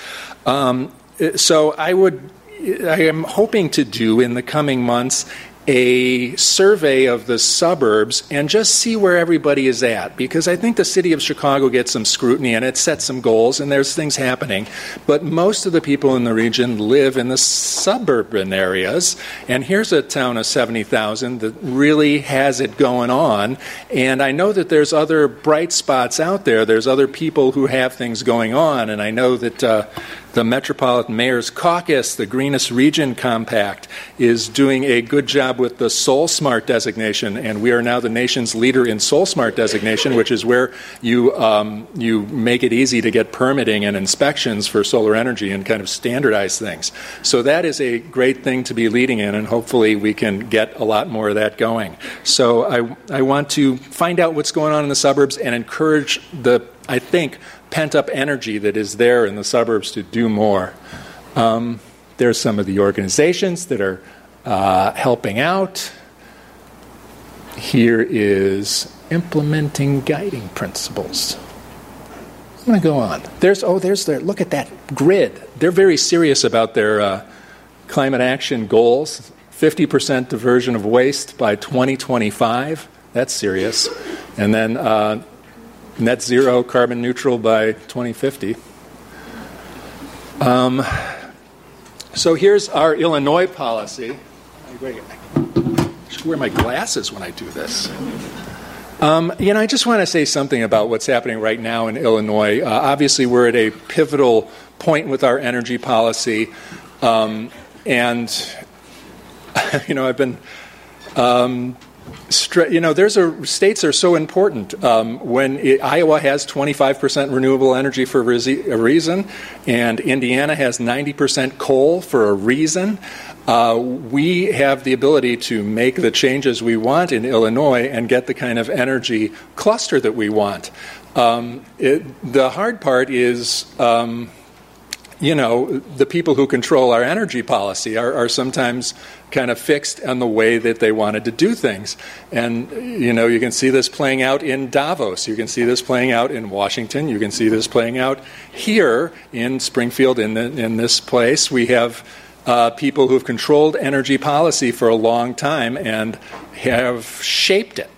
Um, so I would I am hoping to do in the coming months a survey of the suburbs and just see where everybody is at because I think the city of Chicago gets some scrutiny and it sets some goals and there's things happening. But most of the people in the region live in the suburban areas. And here's a town of 70,000 that really has it going on. And I know that there's other bright spots out there. There's other people who have things going on. And I know that. Uh, the Metropolitan Mayor's Caucus, the Greenest Region Compact, is doing a good job with the SolSmart designation, and we are now the nation's leader in SolSmart designation, which is where you um, you make it easy to get permitting and inspections for solar energy and kind of standardize things. So that is a great thing to be leading in, and hopefully we can get a lot more of that going. So I I want to find out what's going on in the suburbs and encourage the I think pent up energy that is there in the suburbs to do more. Um, there's some of the organizations that are uh, helping out. Here is implementing guiding principles. I'm going to go on. There's oh, there's their look at that grid. They're very serious about their uh, climate action goals. 50% diversion of waste by 2025. That's serious. And then uh, net zero carbon neutral by 2050. Um, so here's our Illinois policy. I should wear my glasses when I do this. Um, you know, I just want to say something about what's happening right now in Illinois. Uh, obviously, we're at a pivotal point with our energy policy, um, and <laughs> you know, I've been um, you know, there's a states are so important. Um, when it, Iowa has 25% renewable energy for a reason, and Indiana has 90% coal for a reason. Uh, we have the ability to make the changes we want in Illinois and get the kind of energy cluster that we want. Um, it, the hard part is. Um, you know, the people who control our energy policy are, are, sometimes kind of fixed on the way that they wanted to do things. And, you know, you can see this playing out in Davos. You can see this playing out in Washington. You can see this playing out here in Springfield, in, the, in this place. We have uh, people who've controlled energy policy for a long time and have shaped it.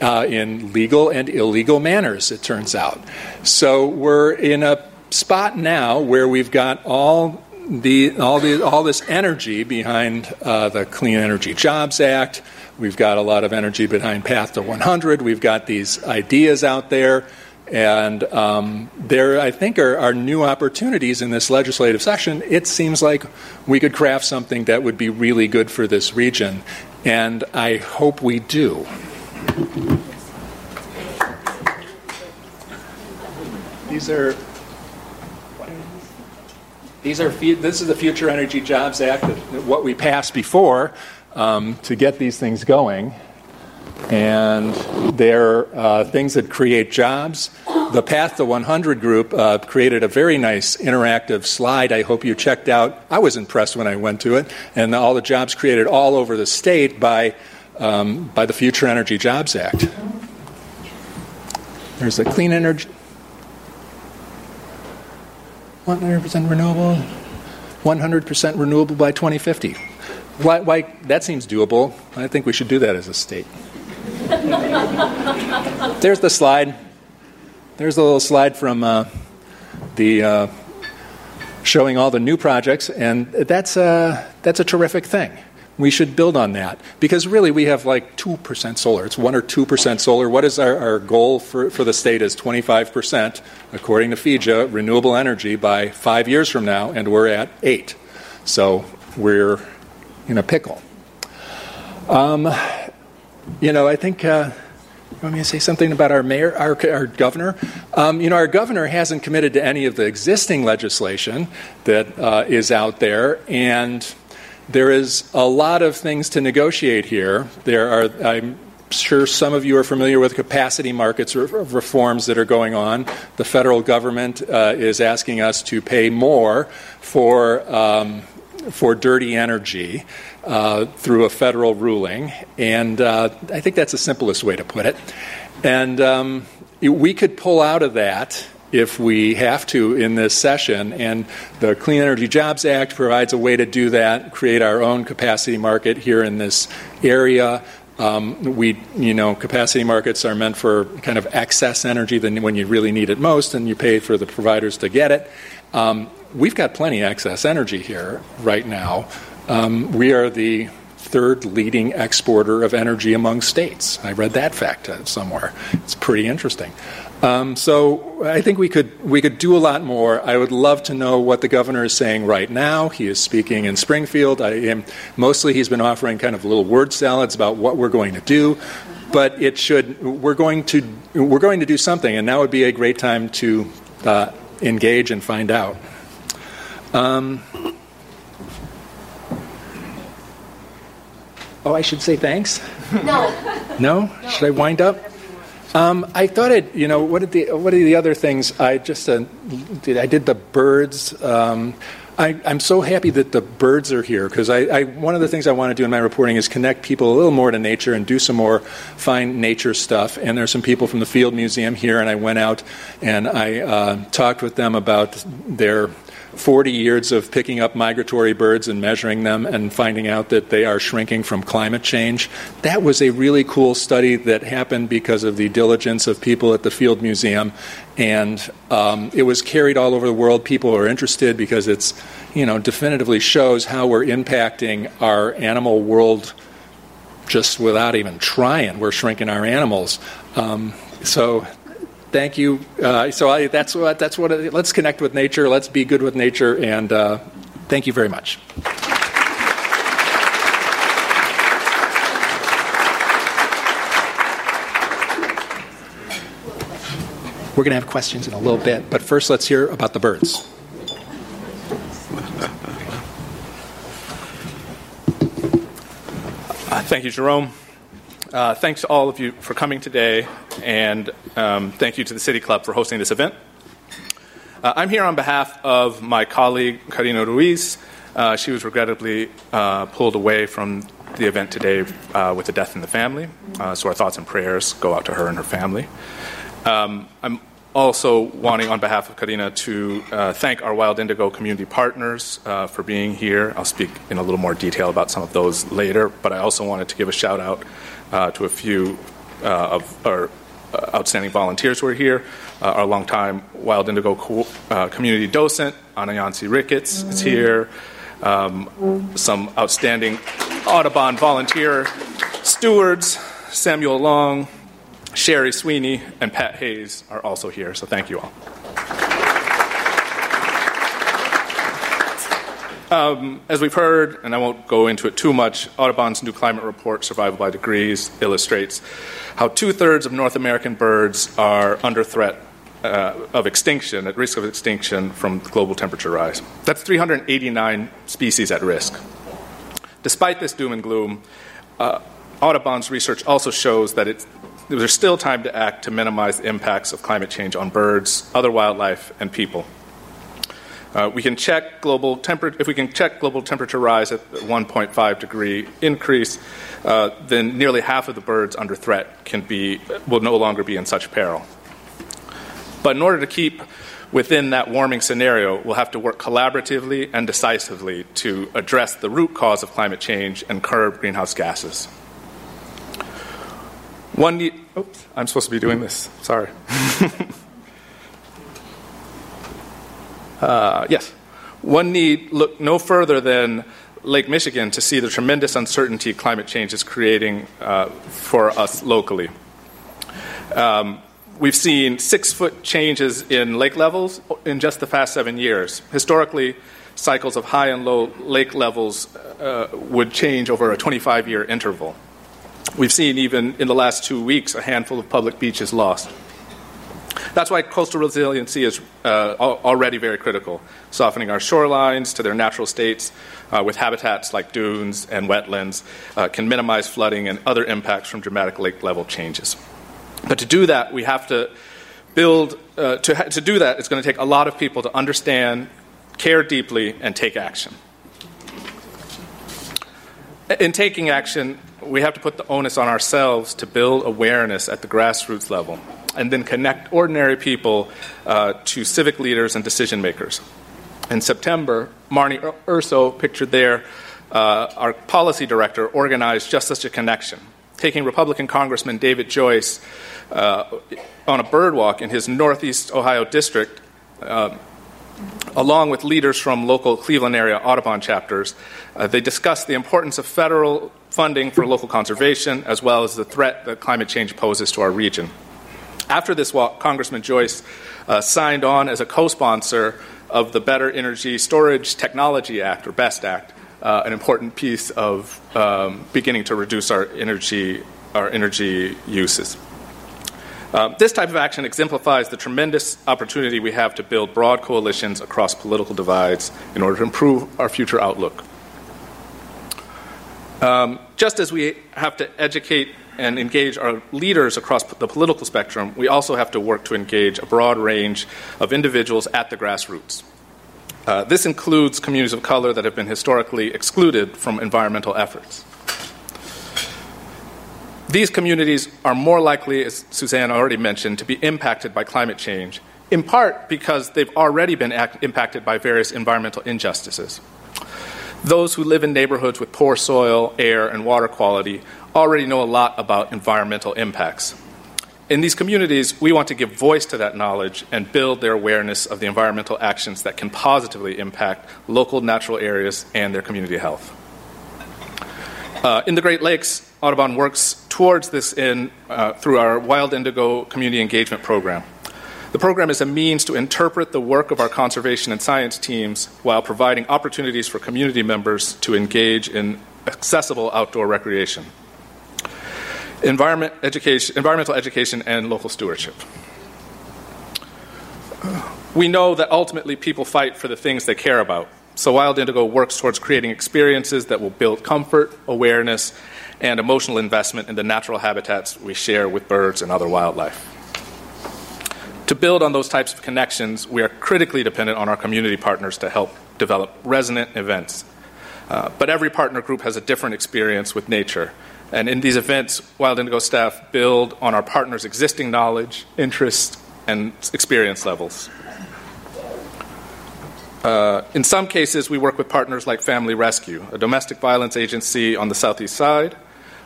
Uh, in legal and illegal manners, it turns out. So we're in a spot now where we've got all the all the all this energy behind uh, the Clean Energy Jobs Act. We've got a lot of energy behind Path to 100. We've got these ideas out there, and um, there I think are, are new opportunities in this legislative session. It seems like we could craft something that would be really good for this region, and I hope we do. These are these are this is the Future Energy Jobs Act, what we passed before um, to get these things going. And they're uh, things that create jobs. the Path to 100 group uh, created a very nice interactive slide. I hope you checked out. I was impressed when I went to it, and all the jobs created all over the state by um, by the Future Energy Jobs Act. There's the clean energy. 100% renewable, 100% renewable by 2050. Why, why, that seems doable. I think we should do that as a state. There's the slide. There's a little slide from uh, the uh, showing all the new projects, and that's a, that's a terrific thing. We should build on that because really we have like 2% solar. It's 1 or 2% solar. What is our, our goal for, for the state is 25%, according to FEJA, renewable energy by five years from now, and we're at 8. So we're in a pickle. Um, you know, I think. Uh, you want me to say something about our mayor, our, our governor? Um, you know, our governor hasn't committed to any of the existing legislation that uh, is out there, and there is a lot of things to negotiate here. There are, I'm sure some of you are familiar with capacity markets reforms that are going on. The federal government uh, is asking us to pay more for. Um, for dirty energy uh, through a federal ruling, and uh, I think that's the simplest way to put it. And um, we could pull out of that if we have to in this session. And the Clean Energy Jobs Act provides a way to do that, create our own capacity market here in this area. Um, we, you know, capacity markets are meant for kind of excess energy than when you really need it most, and you pay for the providers to get it. Um, we've got plenty of excess energy here right now. Um, we are the third leading exporter of energy among states. I read that fact somewhere. It's pretty interesting. Um, so I think we could we could do a lot more. I would love to know what the governor is saying right now. He is speaking in Springfield. I am, mostly he's been offering kind of little word salads about what we're going to do, but it should we're going to we're going to do something, and now would be a great time to uh, engage and find out. Um, oh, I should say thanks. No. No? no. Should I wind up? Um, I thought it. You know, what are the what are the other things? I just uh, did. I did the birds. Um, I, am so happy that the birds are here because I, I, one of the things I want to do in my reporting is connect people a little more to nature and do some more fine nature stuff. And there are some people from the Field Museum here, and I went out and I uh, talked with them about their 40 years of picking up migratory birds and measuring them and finding out that they are shrinking from climate change. That was a really cool study that happened because of the diligence of people at the Field Museum. And um, it was carried all over the world. People are interested because it's, you know, definitively shows how we're impacting our animal world just without even trying. We're shrinking our animals. Um, so thank you. Uh, so I, that's what that's what. It, let's connect with nature. Let's be good with nature, and uh, thank you very much. We're going to have questions in a little bit, but first let's hear about the birds. Uh, thank you, Jerome. Uh, thanks to all of you for coming today, and um, thank you to the City Club for hosting this event. Uh, I'm here on behalf of my colleague, Karina Ruiz. Uh, she was regrettably uh, pulled away from the event today uh, with a death in the family, uh, so our thoughts and prayers go out to her and her family. Um, I'm also wanting, on behalf of Karina, to thank our Wild Indigo community partners for being here. I'll speak in a little more detail about some of those later, but I also wanted to give a shout out to a few uh, of our uh, outstanding volunteers who are here. Uh, our longtime Wild Indigo co- community docent, Anayansi Ricketts, is here. Um, some outstanding Audubon volunteer stewards, Samuel Long, Sherry Sweeney and Pat Hayes are also here, so thank you all. Um, as we've heard, and I won't go into it too much, Audubon's new climate report, Survival by Degrees, illustrates how two thirds of North American birds are under threat uh, of extinction, at risk of extinction from global temperature rise. That's 389 species at risk. Despite this doom and gloom, uh, Audubon's research also shows that it's there's still time to act to minimize the impacts of climate change on birds, other wildlife, and people. Uh, we can check global temperature. If we can check global temperature rise at 1.5 degree increase, uh, then nearly half of the birds under threat can be will no longer be in such peril. But in order to keep within that warming scenario, we'll have to work collaboratively and decisively to address the root cause of climate change and curb greenhouse gases. One. Oops, I'm supposed to be doing this. Sorry. <laughs> uh, yes. One need look no further than Lake Michigan to see the tremendous uncertainty climate change is creating uh, for us locally. Um, we've seen six foot changes in lake levels in just the past seven years. Historically, cycles of high and low lake levels uh, would change over a 25 year interval. We've seen even in the last two weeks a handful of public beaches lost. That's why coastal resiliency is uh, already very critical, softening our shorelines to their natural states uh, with habitats like dunes and wetlands uh, can minimize flooding and other impacts from dramatic lake level changes. But to do that, we have to build, uh, to, ha- to do that, it's going to take a lot of people to understand, care deeply, and take action. In taking action, we have to put the onus on ourselves to build awareness at the grassroots level and then connect ordinary people uh, to civic leaders and decision makers. In September, Marnie Urso, pictured there, uh, our policy director, organized just such a connection, taking Republican Congressman David Joyce uh, on a bird walk in his Northeast Ohio district. Uh, along with leaders from local Cleveland area Audubon chapters, uh, they discussed the importance of federal funding for local conservation as well as the threat that climate change poses to our region. After this walk, Congressman Joyce uh, signed on as a co sponsor of the Better Energy Storage Technology Act, or BEST Act, uh, an important piece of um, beginning to reduce our energy, our energy uses. Uh, this type of action exemplifies the tremendous opportunity we have to build broad coalitions across political divides in order to improve our future outlook. Um, just as we have to educate and engage our leaders across the political spectrum, we also have to work to engage a broad range of individuals at the grassroots. Uh, this includes communities of color that have been historically excluded from environmental efforts. These communities are more likely, as Suzanne already mentioned, to be impacted by climate change, in part because they've already been act- impacted by various environmental injustices. Those who live in neighborhoods with poor soil, air, and water quality already know a lot about environmental impacts. In these communities, we want to give voice to that knowledge and build their awareness of the environmental actions that can positively impact local natural areas and their community health. Uh, in the Great Lakes, Audubon works towards this in, uh, through our Wild Indigo Community Engagement Program. The program is a means to interpret the work of our conservation and science teams while providing opportunities for community members to engage in accessible outdoor recreation environment education, environmental education, and local stewardship. We know that ultimately people fight for the things they care about. So Wild Indigo works towards creating experiences that will build comfort, awareness, and emotional investment in the natural habitats we share with birds and other wildlife. To build on those types of connections, we are critically dependent on our community partners to help develop resonant events. Uh, but every partner group has a different experience with nature, and in these events, Wild Indigo staff build on our partners' existing knowledge, interests, and experience levels. Uh, in some cases, we work with partners like Family Rescue, a domestic violence agency on the southeast side,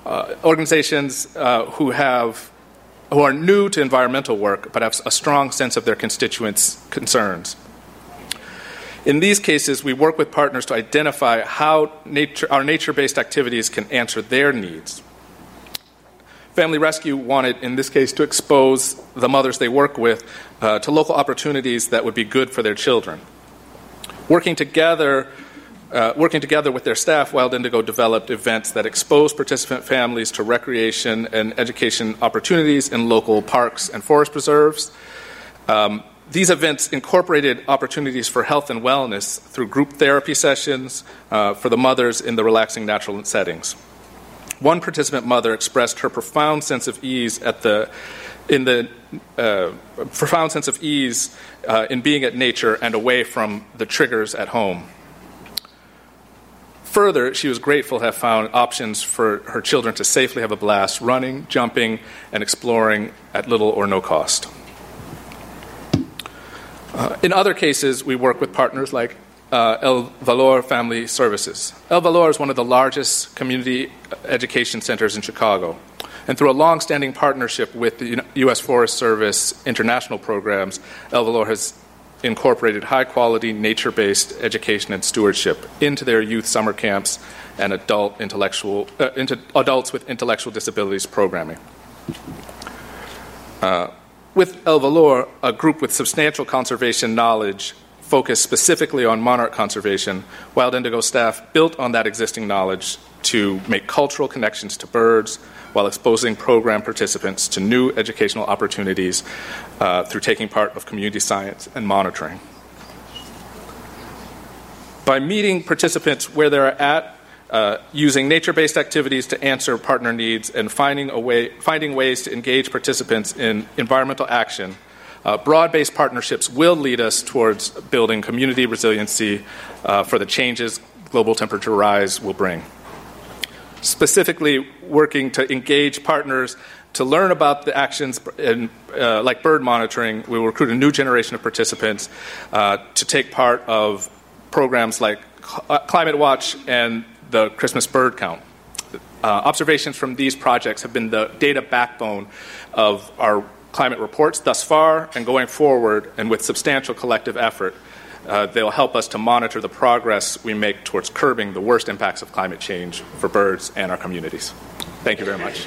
uh, organizations uh, who have who are new to environmental work but have a strong sense of their constituents' concerns. In these cases, we work with partners to identify how nature, our nature based activities can answer their needs. Family Rescue wanted, in this case, to expose the mothers they work with uh, to local opportunities that would be good for their children. Working together, uh, working together with their staff, Wild Indigo developed events that expose participant families to recreation and education opportunities in local parks and forest preserves. Um, these events incorporated opportunities for health and wellness through group therapy sessions uh, for the mothers in the relaxing natural settings. One participant mother expressed her profound sense of ease at the in the uh, profound sense of ease uh, in being at nature and away from the triggers at home. Further, she was grateful to have found options for her children to safely have a blast running, jumping, and exploring at little or no cost. Uh, in other cases, we work with partners like uh, El Valor Family Services. El Valor is one of the largest community education centers in Chicago. And through a long standing partnership with the U.S. Forest Service international programs, El Valor has incorporated high quality nature based education and stewardship into their youth summer camps and adult intellectual, uh, into adults with intellectual disabilities programming. Uh, with El Valor, a group with substantial conservation knowledge focused specifically on monarch conservation, Wild Indigo staff built on that existing knowledge to make cultural connections to birds while exposing program participants to new educational opportunities uh, through taking part of community science and monitoring. By meeting participants where they're at, uh, using nature-based activities to answer partner needs and finding, a way, finding ways to engage participants in environmental action, uh, broad-based partnerships will lead us towards building community resiliency uh, for the changes global temperature rise will bring specifically working to engage partners to learn about the actions in, uh, like bird monitoring. We will recruit a new generation of participants uh, to take part of programs like uh, Climate Watch and the Christmas bird count. Uh, observations from these projects have been the data backbone of our climate reports thus far and going forward, and with substantial collective effort, uh, they'll help us to monitor the progress we make towards curbing the worst impacts of climate change for birds and our communities. Thank you very much.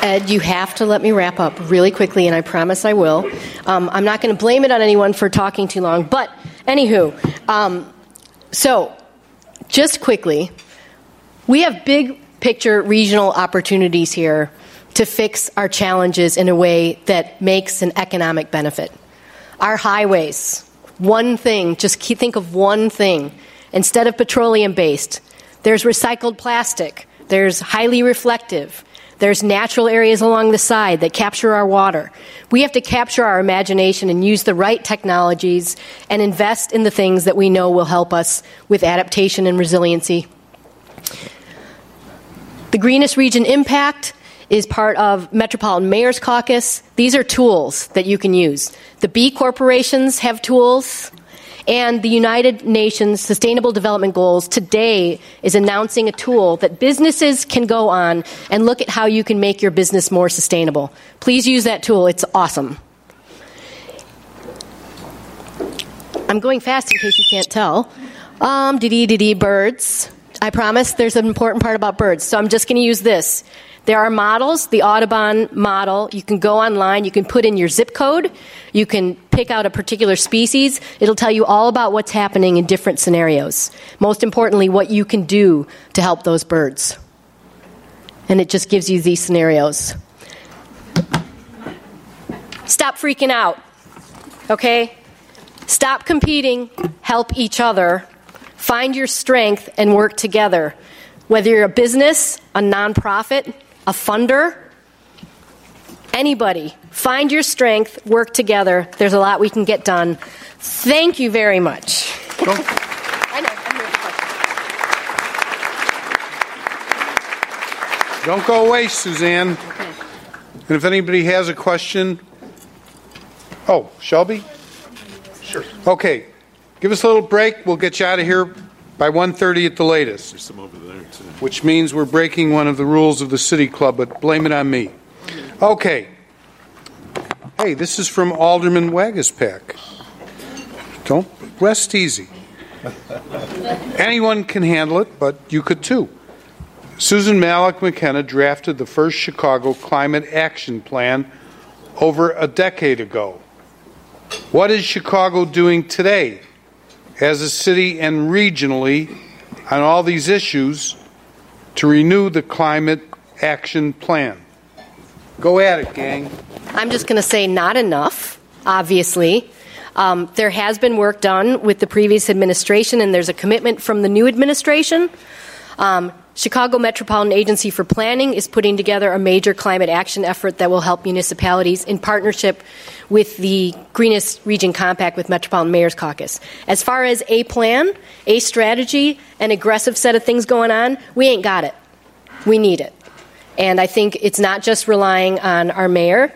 Ed, you have to let me wrap up really quickly, and I promise I will. Um, I'm not going to blame it on anyone for talking too long, but anywho, um, so just quickly, we have big picture regional opportunities here to fix our challenges in a way that makes an economic benefit. Our highways, one thing, just think of one thing. Instead of petroleum based, there's recycled plastic, there's highly reflective, there's natural areas along the side that capture our water. We have to capture our imagination and use the right technologies and invest in the things that we know will help us with adaptation and resiliency. The greenest region Compact is part of Metropolitan Mayor's Caucus. These are tools that you can use. The B corporations have tools, and the United Nations Sustainable Development Goals today is announcing a tool that businesses can go on and look at how you can make your business more sustainable. Please use that tool, it's awesome. I'm going fast in case you can't tell. Um, dee dee dee birds. I promise there's an important part about birds, so I'm just going to use this. There are models, the Audubon model. You can go online, you can put in your zip code, you can pick out a particular species. It'll tell you all about what's happening in different scenarios. Most importantly, what you can do to help those birds. And it just gives you these scenarios. Stop freaking out, okay? Stop competing, help each other, find your strength, and work together. Whether you're a business, a nonprofit, a funder, anybody. Find your strength, work together. There's a lot we can get done. Thank you very much. I know, Don't go away, Suzanne. Okay. And if anybody has a question, oh, Shelby? Sure. Okay, give us a little break. We'll get you out of here by 1.30 at the latest. There's some over there, too. Which means we're breaking one of the rules of the City Club, but blame it on me. Okay. Hey, this is from Alderman Waguespack. Don't rest easy. Anyone can handle it, but you could too. Susan Malec McKenna drafted the first Chicago Climate Action Plan over a decade ago. What is Chicago doing today as a city and regionally on all these issues to renew the climate action plan. Go at it, gang. I'm just going to say not enough, obviously. Um, there has been work done with the previous administration, and there's a commitment from the new administration. Um, Chicago Metropolitan Agency for Planning is putting together a major climate action effort that will help municipalities in partnership with the Greenest Region Compact with Metropolitan Mayor's Caucus. As far as a plan, a strategy, an aggressive set of things going on, we ain't got it. We need it. And I think it's not just relying on our mayor,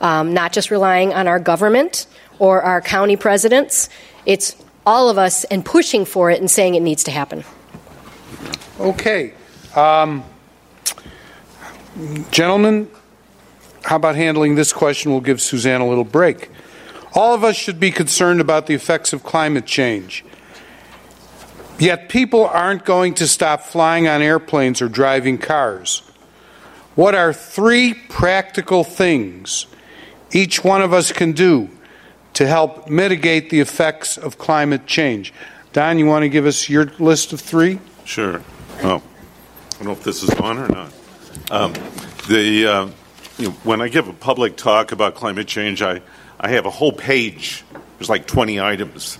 um, not just relying on our government or our county presidents. It's all of us and pushing for it and saying it needs to happen. Okay. Um, gentlemen, how about handling this question? We'll give Suzanne a little break. All of us should be concerned about the effects of climate change. Yet people aren't going to stop flying on airplanes or driving cars. What are three practical things each one of us can do to help mitigate the effects of climate change? Don, you want to give us your list of three? Sure. Oh, I don't know if this is on or not. Um, the uh, you know, when I give a public talk about climate change, I, I have a whole page. There's like 20 items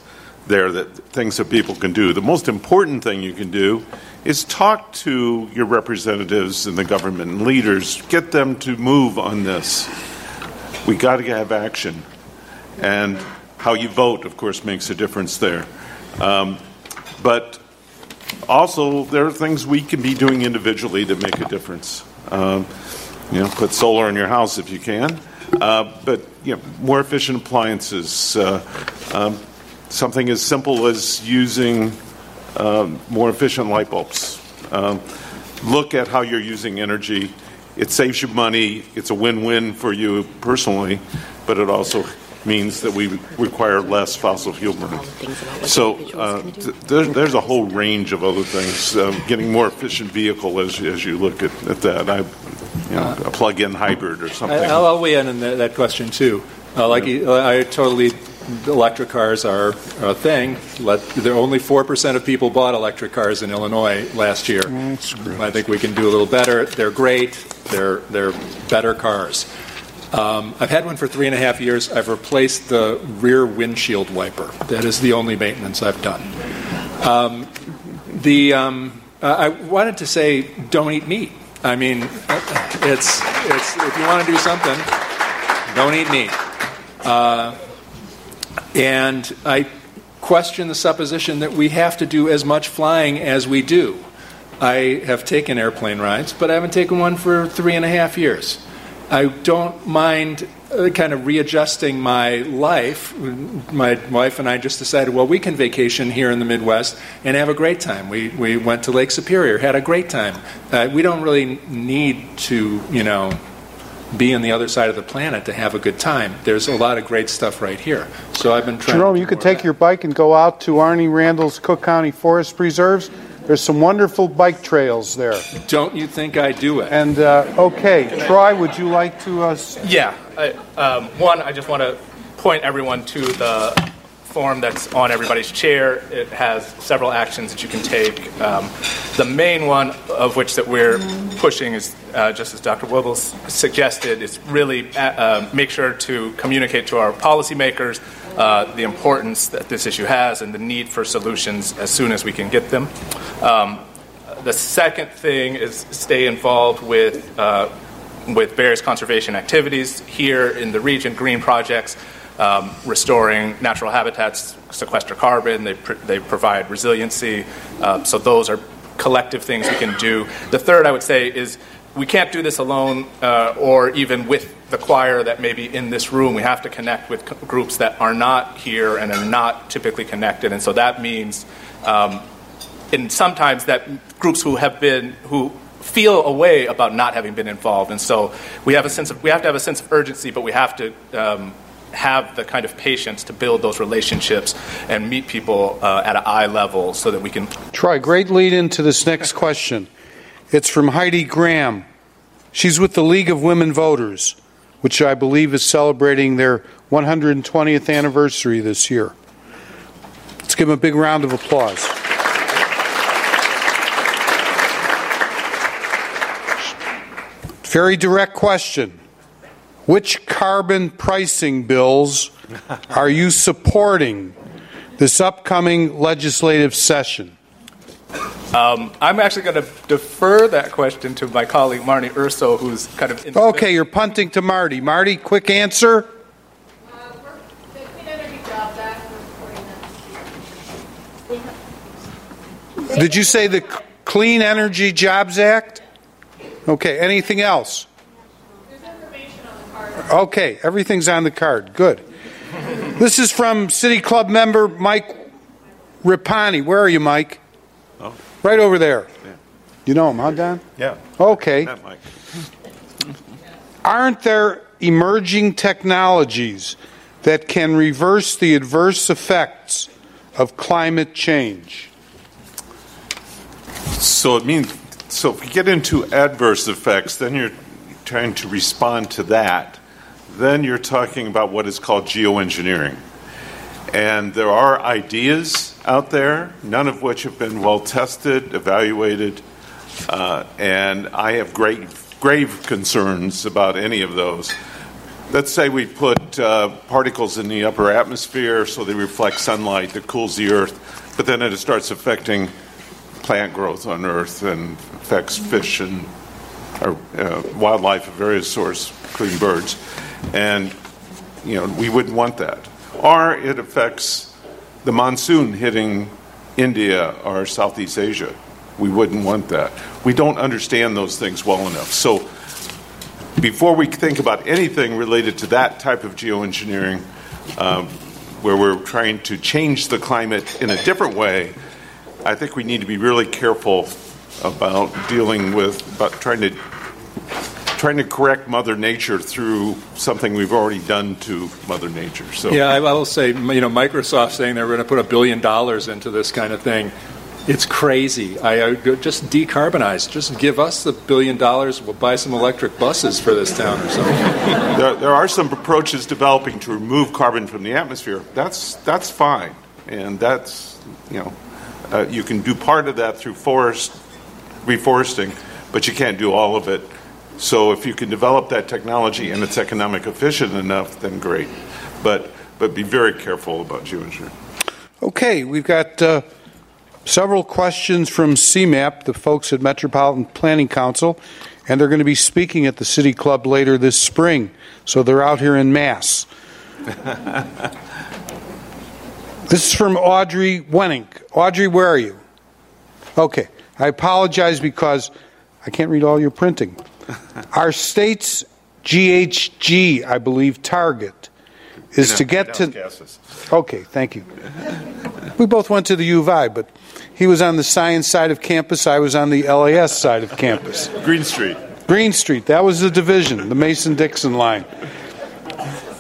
there that things that people can do. The most important thing you can do is talk to your representatives and the government and leaders, get them to move on this. We got to have action, and how you vote, of course, makes a difference there. Um, but also, there are things we can be doing individually that make a difference. Um, you know, put solar in your house if you can, uh, but you know, more efficient appliances. Uh, um, something as simple as using um, more efficient light bulbs. Um, look at how you're using energy. It saves you money. It's a win-win for you personally, but it also means that we require less fossil fuel burning. So uh, th- there's, there's a whole range of other things. Um, getting more efficient vehicle as, as you look at, at that. I, you know, a plug-in hybrid or something. I'll, I'll weigh in on that, that question too. Uh, like you- I totally, electric cars are a thing. Let, there only four percent of people bought electric cars in Illinois last year. I think we can do a little better. They're great. They're they're better cars. Um, I've had one for three and a half years. I've replaced the rear windshield wiper. That is the only maintenance I've done. Um, the um, uh, I wanted to say, don't eat meat. I mean, it's it's if you want to do something, don't eat meat. Uh, and I question the supposition that we have to do as much flying as we do. I have taken airplane rides, but I haven't taken one for three and a half years. I don't mind kind of readjusting my life. My wife and I just decided, well, we can vacation here in the Midwest and have a great time. We, we went to Lake Superior, had a great time. Uh, we don't really need to, you know, be on the other side of the planet to have a good time. There's a lot of great stuff right here. So I've been trying. Jerome, to you could more of take your bike and go out to Arnie Randall's Cook County Forest Preserves. There's some wonderful bike trails there. Don't you think I do it? And uh, okay, Troy, would you like to? Uh, Yeah. I, um, one, I just want to point everyone to the form that's on everybody's chair. It has several actions that you can take. Um, the main one of which that we're pushing is, uh, just as Dr. Wuebbles suggested, is really uh, uh, make sure to communicate to our policymakers uh, the importance that this issue has and the need for solutions as soon as we can get them. Um, the second thing is stay involved with uh, with various conservation activities here in the region, green projects, um, restoring natural habitats, sequester carbon. They pr- they provide resiliency. Uh, so those are collective things we can do. The third, I would say, is we can't do this alone uh, or even with the choir that may be in this room. We have to connect with c- groups that are not here and are not typically connected. And so that means um, and sometimes that groups who have been who feel a way about not having been involved, and so we have a sense of we have to have a sense of urgency, but we have to um, have the kind of patience to build those relationships and meet people uh, at an eye level so that we can Troy, great lead into this next question. It's from Heidi Graham. She's with the League of Women Voters, which I believe is celebrating their 120th anniversary this year. Let's give them a big round of applause. Very direct question. Which carbon pricing bills are you supporting this upcoming legislative session? Um, I'm actually going to defer that question to my colleague Marty Urso, who's kind of in the Okay, you're punting to Marty. Marty, quick answer. Did you say the Clean Energy Jobs Act? Okay, anything else? Okay, everything's on the card. Good. This is from City Club member Mike Ripani. Where are you, Mike? Oh. Right over there. Yeah. You know him, huh, Don? Yeah. Okay. That mic. Aren't there emerging technologies that can reverse the adverse effects of climate change? So it means, so if we get into adverse effects, then you're trying to respond to that. Then you're talking about what is called geoengineering. And there are ideas out there, none of which have been well tested, evaluated, uh, and I have great, grave concerns about any of those. Let's say we put uh, particles in the upper atmosphere so they reflect sunlight that cools the earth, but then it starts affecting plant growth on Earth and affects fish and or, uh, wildlife of various sorts, including birds. And you know we wouldn't want that. Or it affects the monsoon hitting India or Southeast Asia. We wouldn't want that. We don't understand those things well enough. So before we think about anything related to that type of geoengineering, um, where we're trying to change the climate in a different way, I think we need to be really careful about dealing with about trying to trying to correct Mother Nature through something we've already done to Mother Nature. So Yeah, I will say, you know, Microsoft saying they're going to put a billion dollars into this kind of thing. It's crazy. I, I just decarbonize. Just give us the billion dollars. We'll buy some electric buses for this town or something. <laughs> there, there are some approaches developing to remove carbon from the atmosphere. That's that's fine, and that's you know uh, you can do part of that through forest reforesting, but you can't do all of it. So if you can develop that technology and it's economic efficient enough, then great. But but be very careful about geoengineering. Okay, we've got uh, several questions from CMAP, the folks at Metropolitan Planning Council, and they're going to be speaking at the City Club later this spring. So they're out here in mass. <laughs> this is from Audrey Wenink. Audrey, where are you? Okay, I apologize because I can't read all your printing. <laughs> Our state's GHG, I believe, target is to get to. gases. Okay, thank you. We both went to the U of I, but he was on the science side of campus, I was on the LAS side of campus. Green Street. Green Street, that was the division, the Mason Dixon line.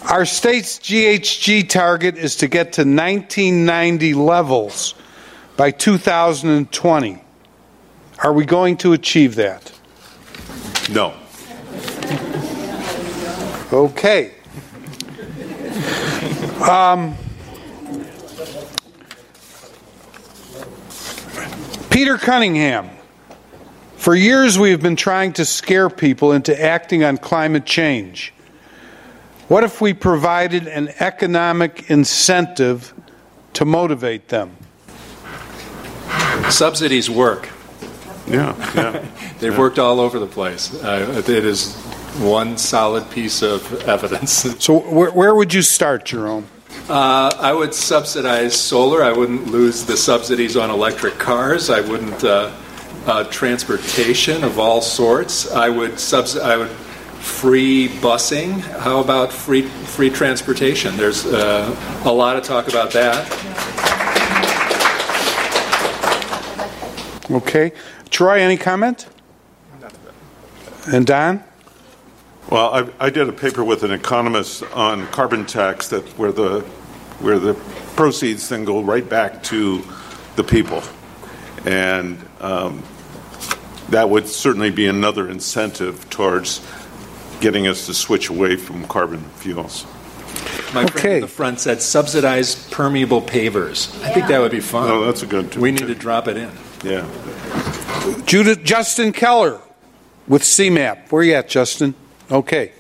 Our state's GHG target is to get to 1990 levels by 2020. Are we going to achieve that? No. Okay. Um, Peter Cunningham. For years, we have been trying to scare people into acting on climate change. What if we provided an economic incentive to motivate them? Subsidies work. Yeah, yeah. <laughs> They've worked all over the place. Uh, it is one solid piece of evidence. <laughs> So, where, where would you start, Jerome? Uh, I would subsidize solar. I wouldn't lose the subsidies on electric cars. I wouldn't uh, uh, transportation of all sorts. I would subs- I would free busing. How about free free transportation? There's uh, a lot of talk about that. Okay. Troy, any comment? And Don? Well, I, I did a paper with an economist on carbon tax that where the where the proceeds then go right back to the people, and um, that would certainly be another incentive towards getting us to switch away from carbon fuels. My friend in the front said subsidize permeable pavers. I think that would be fun. Oh, that's a good. we need to drop it in. Yeah. Judith Justin Keller with CMAP. Where are you at, Justin? Okay.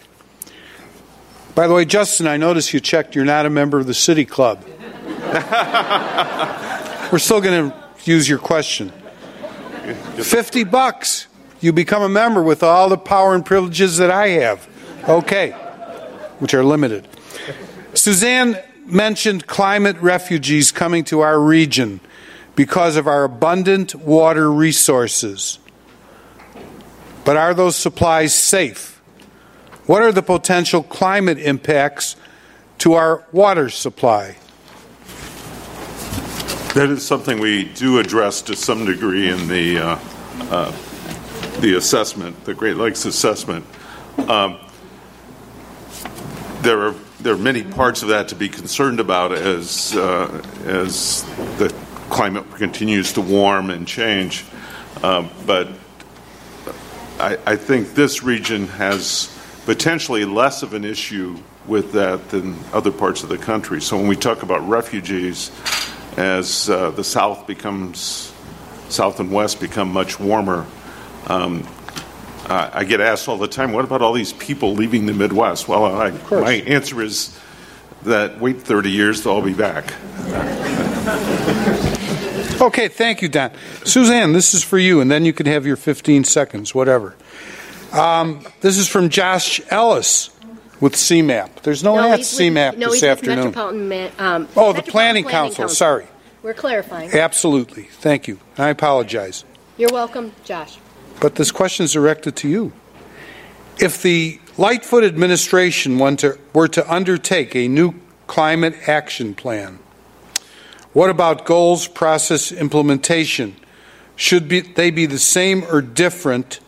By the way, Justin, I noticed you checked you're not a member of the City Club. <laughs> We're still going to use your question. 50 bucks. You become a member with all the power and privileges that I have. Okay. Which are limited. Suzanne mentioned climate refugees coming to our region because of our abundant water resources. But are those supplies safe? What are the potential climate impacts to our water supply? That is something we do address to some degree in the uh, uh, the assessment, the Great Lakes assessment. Um, there are there are many parts of that to be concerned about as uh, as the climate continues to warm and change. Um, but I, I think this region has potentially less of an issue with that than other parts of the country. So when we talk about refugees, as uh, the South becomes, South and West become much warmer, um, uh, I get asked all the time, what about all these people leaving the Midwest? Well, I, my answer is that wait 30 years, they'll all be back. <laughs> Okay, thank you, Don. Suzanne, this is for you, and then you can have your 15 seconds, whatever. Um, this is from Josh Ellis with CMAP. There's no, one at he's with- CMAP no, this afternoon. Metropolitan Ma- um, Oh, the Metropolitan Planning Council, sorry. We're clarifying. Absolutely. Thank you. I apologize. You're welcome, Josh. But this question is directed to you. If the Lightfoot administration were to, undertake a new climate action plan, what about goals, process, implementation? Should be, they be the same or different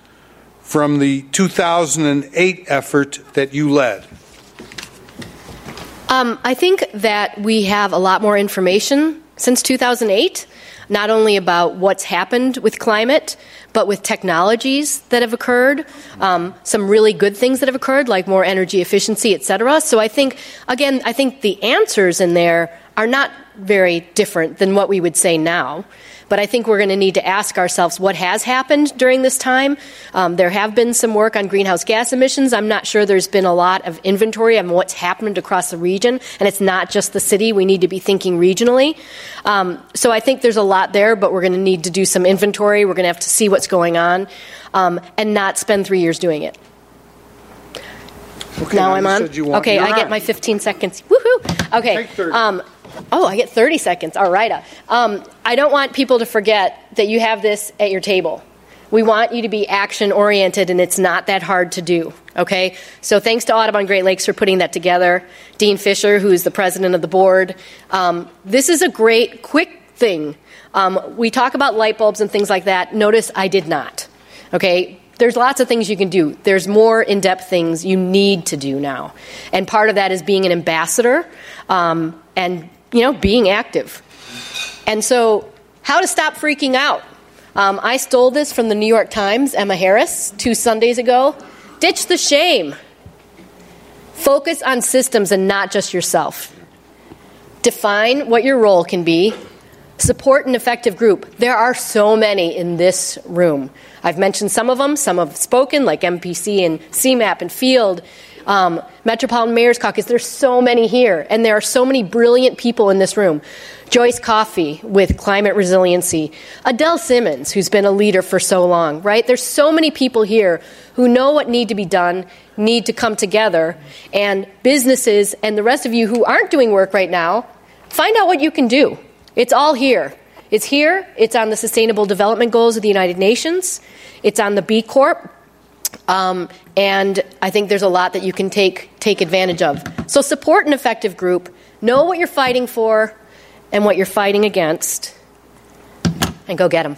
from the 2008 effort that you led? Um, I think that we have a lot more information since 2008, not only about what's happened with climate, but with technologies that have occurred, um, some really good things that have occurred, like more energy efficiency, et cetera. So I think, again, I think the answers in there are not very different than what we would say now. But I think we're going to need to ask ourselves what has happened during this time. Um, there have been some work on greenhouse gas emissions. I'm not sure there's been a lot of inventory on what's happened across the region, and it's not just the city. We need to be thinking regionally. Um, so I think there's a lot there, but we're going to need to do some inventory. We're going to have to see what's going on um, and not spend three years doing it. Okay, now you I'm on. said you want- okay, I get my 15 seconds. Woohoo! Okay. Take 30. Oh, I get 30 seconds. All right. Um, I don't want people to forget that you have this at your table. We want you to be action oriented, and it's not that hard to do. Okay? So thanks to Audubon Great Lakes for putting that together. Dean Fisher, who is the president of the board. Um, this is a great, quick thing. Um, we talk about light bulbs and things like that. Notice I did not. Okay? There's lots of things you can do. There's more in depth things you need to do now. And part of that is being an ambassador um, and, you know, being active. And so, how to stop freaking out. Um, I stole this from the New York Times, Emma Marris, two Sundays ago. Ditch the shame. Focus on systems and not just yourself. Define what your role can be. Support an effective group. There are so many in this room. I've mentioned some of them. Some have spoken, like MPC and CMAP and Field, um, Metropolitan Mayor's Caucus. There's so many here, and there are so many brilliant people in this room. Joyce Coffee with climate resiliency, Adele Simmons, who's been a leader for so long, right? There's so many people here who know what need to be done, need to come together, and businesses and the rest of you who aren't doing work right now, find out what you can do. It's all here. It's here. It's on the Sustainable Development Goals of the United Nations. It's on the B Corp. Um, and I think there's a lot that you can take take advantage of. So support an effective group. Know what you're fighting for and what you're fighting against, and go get them.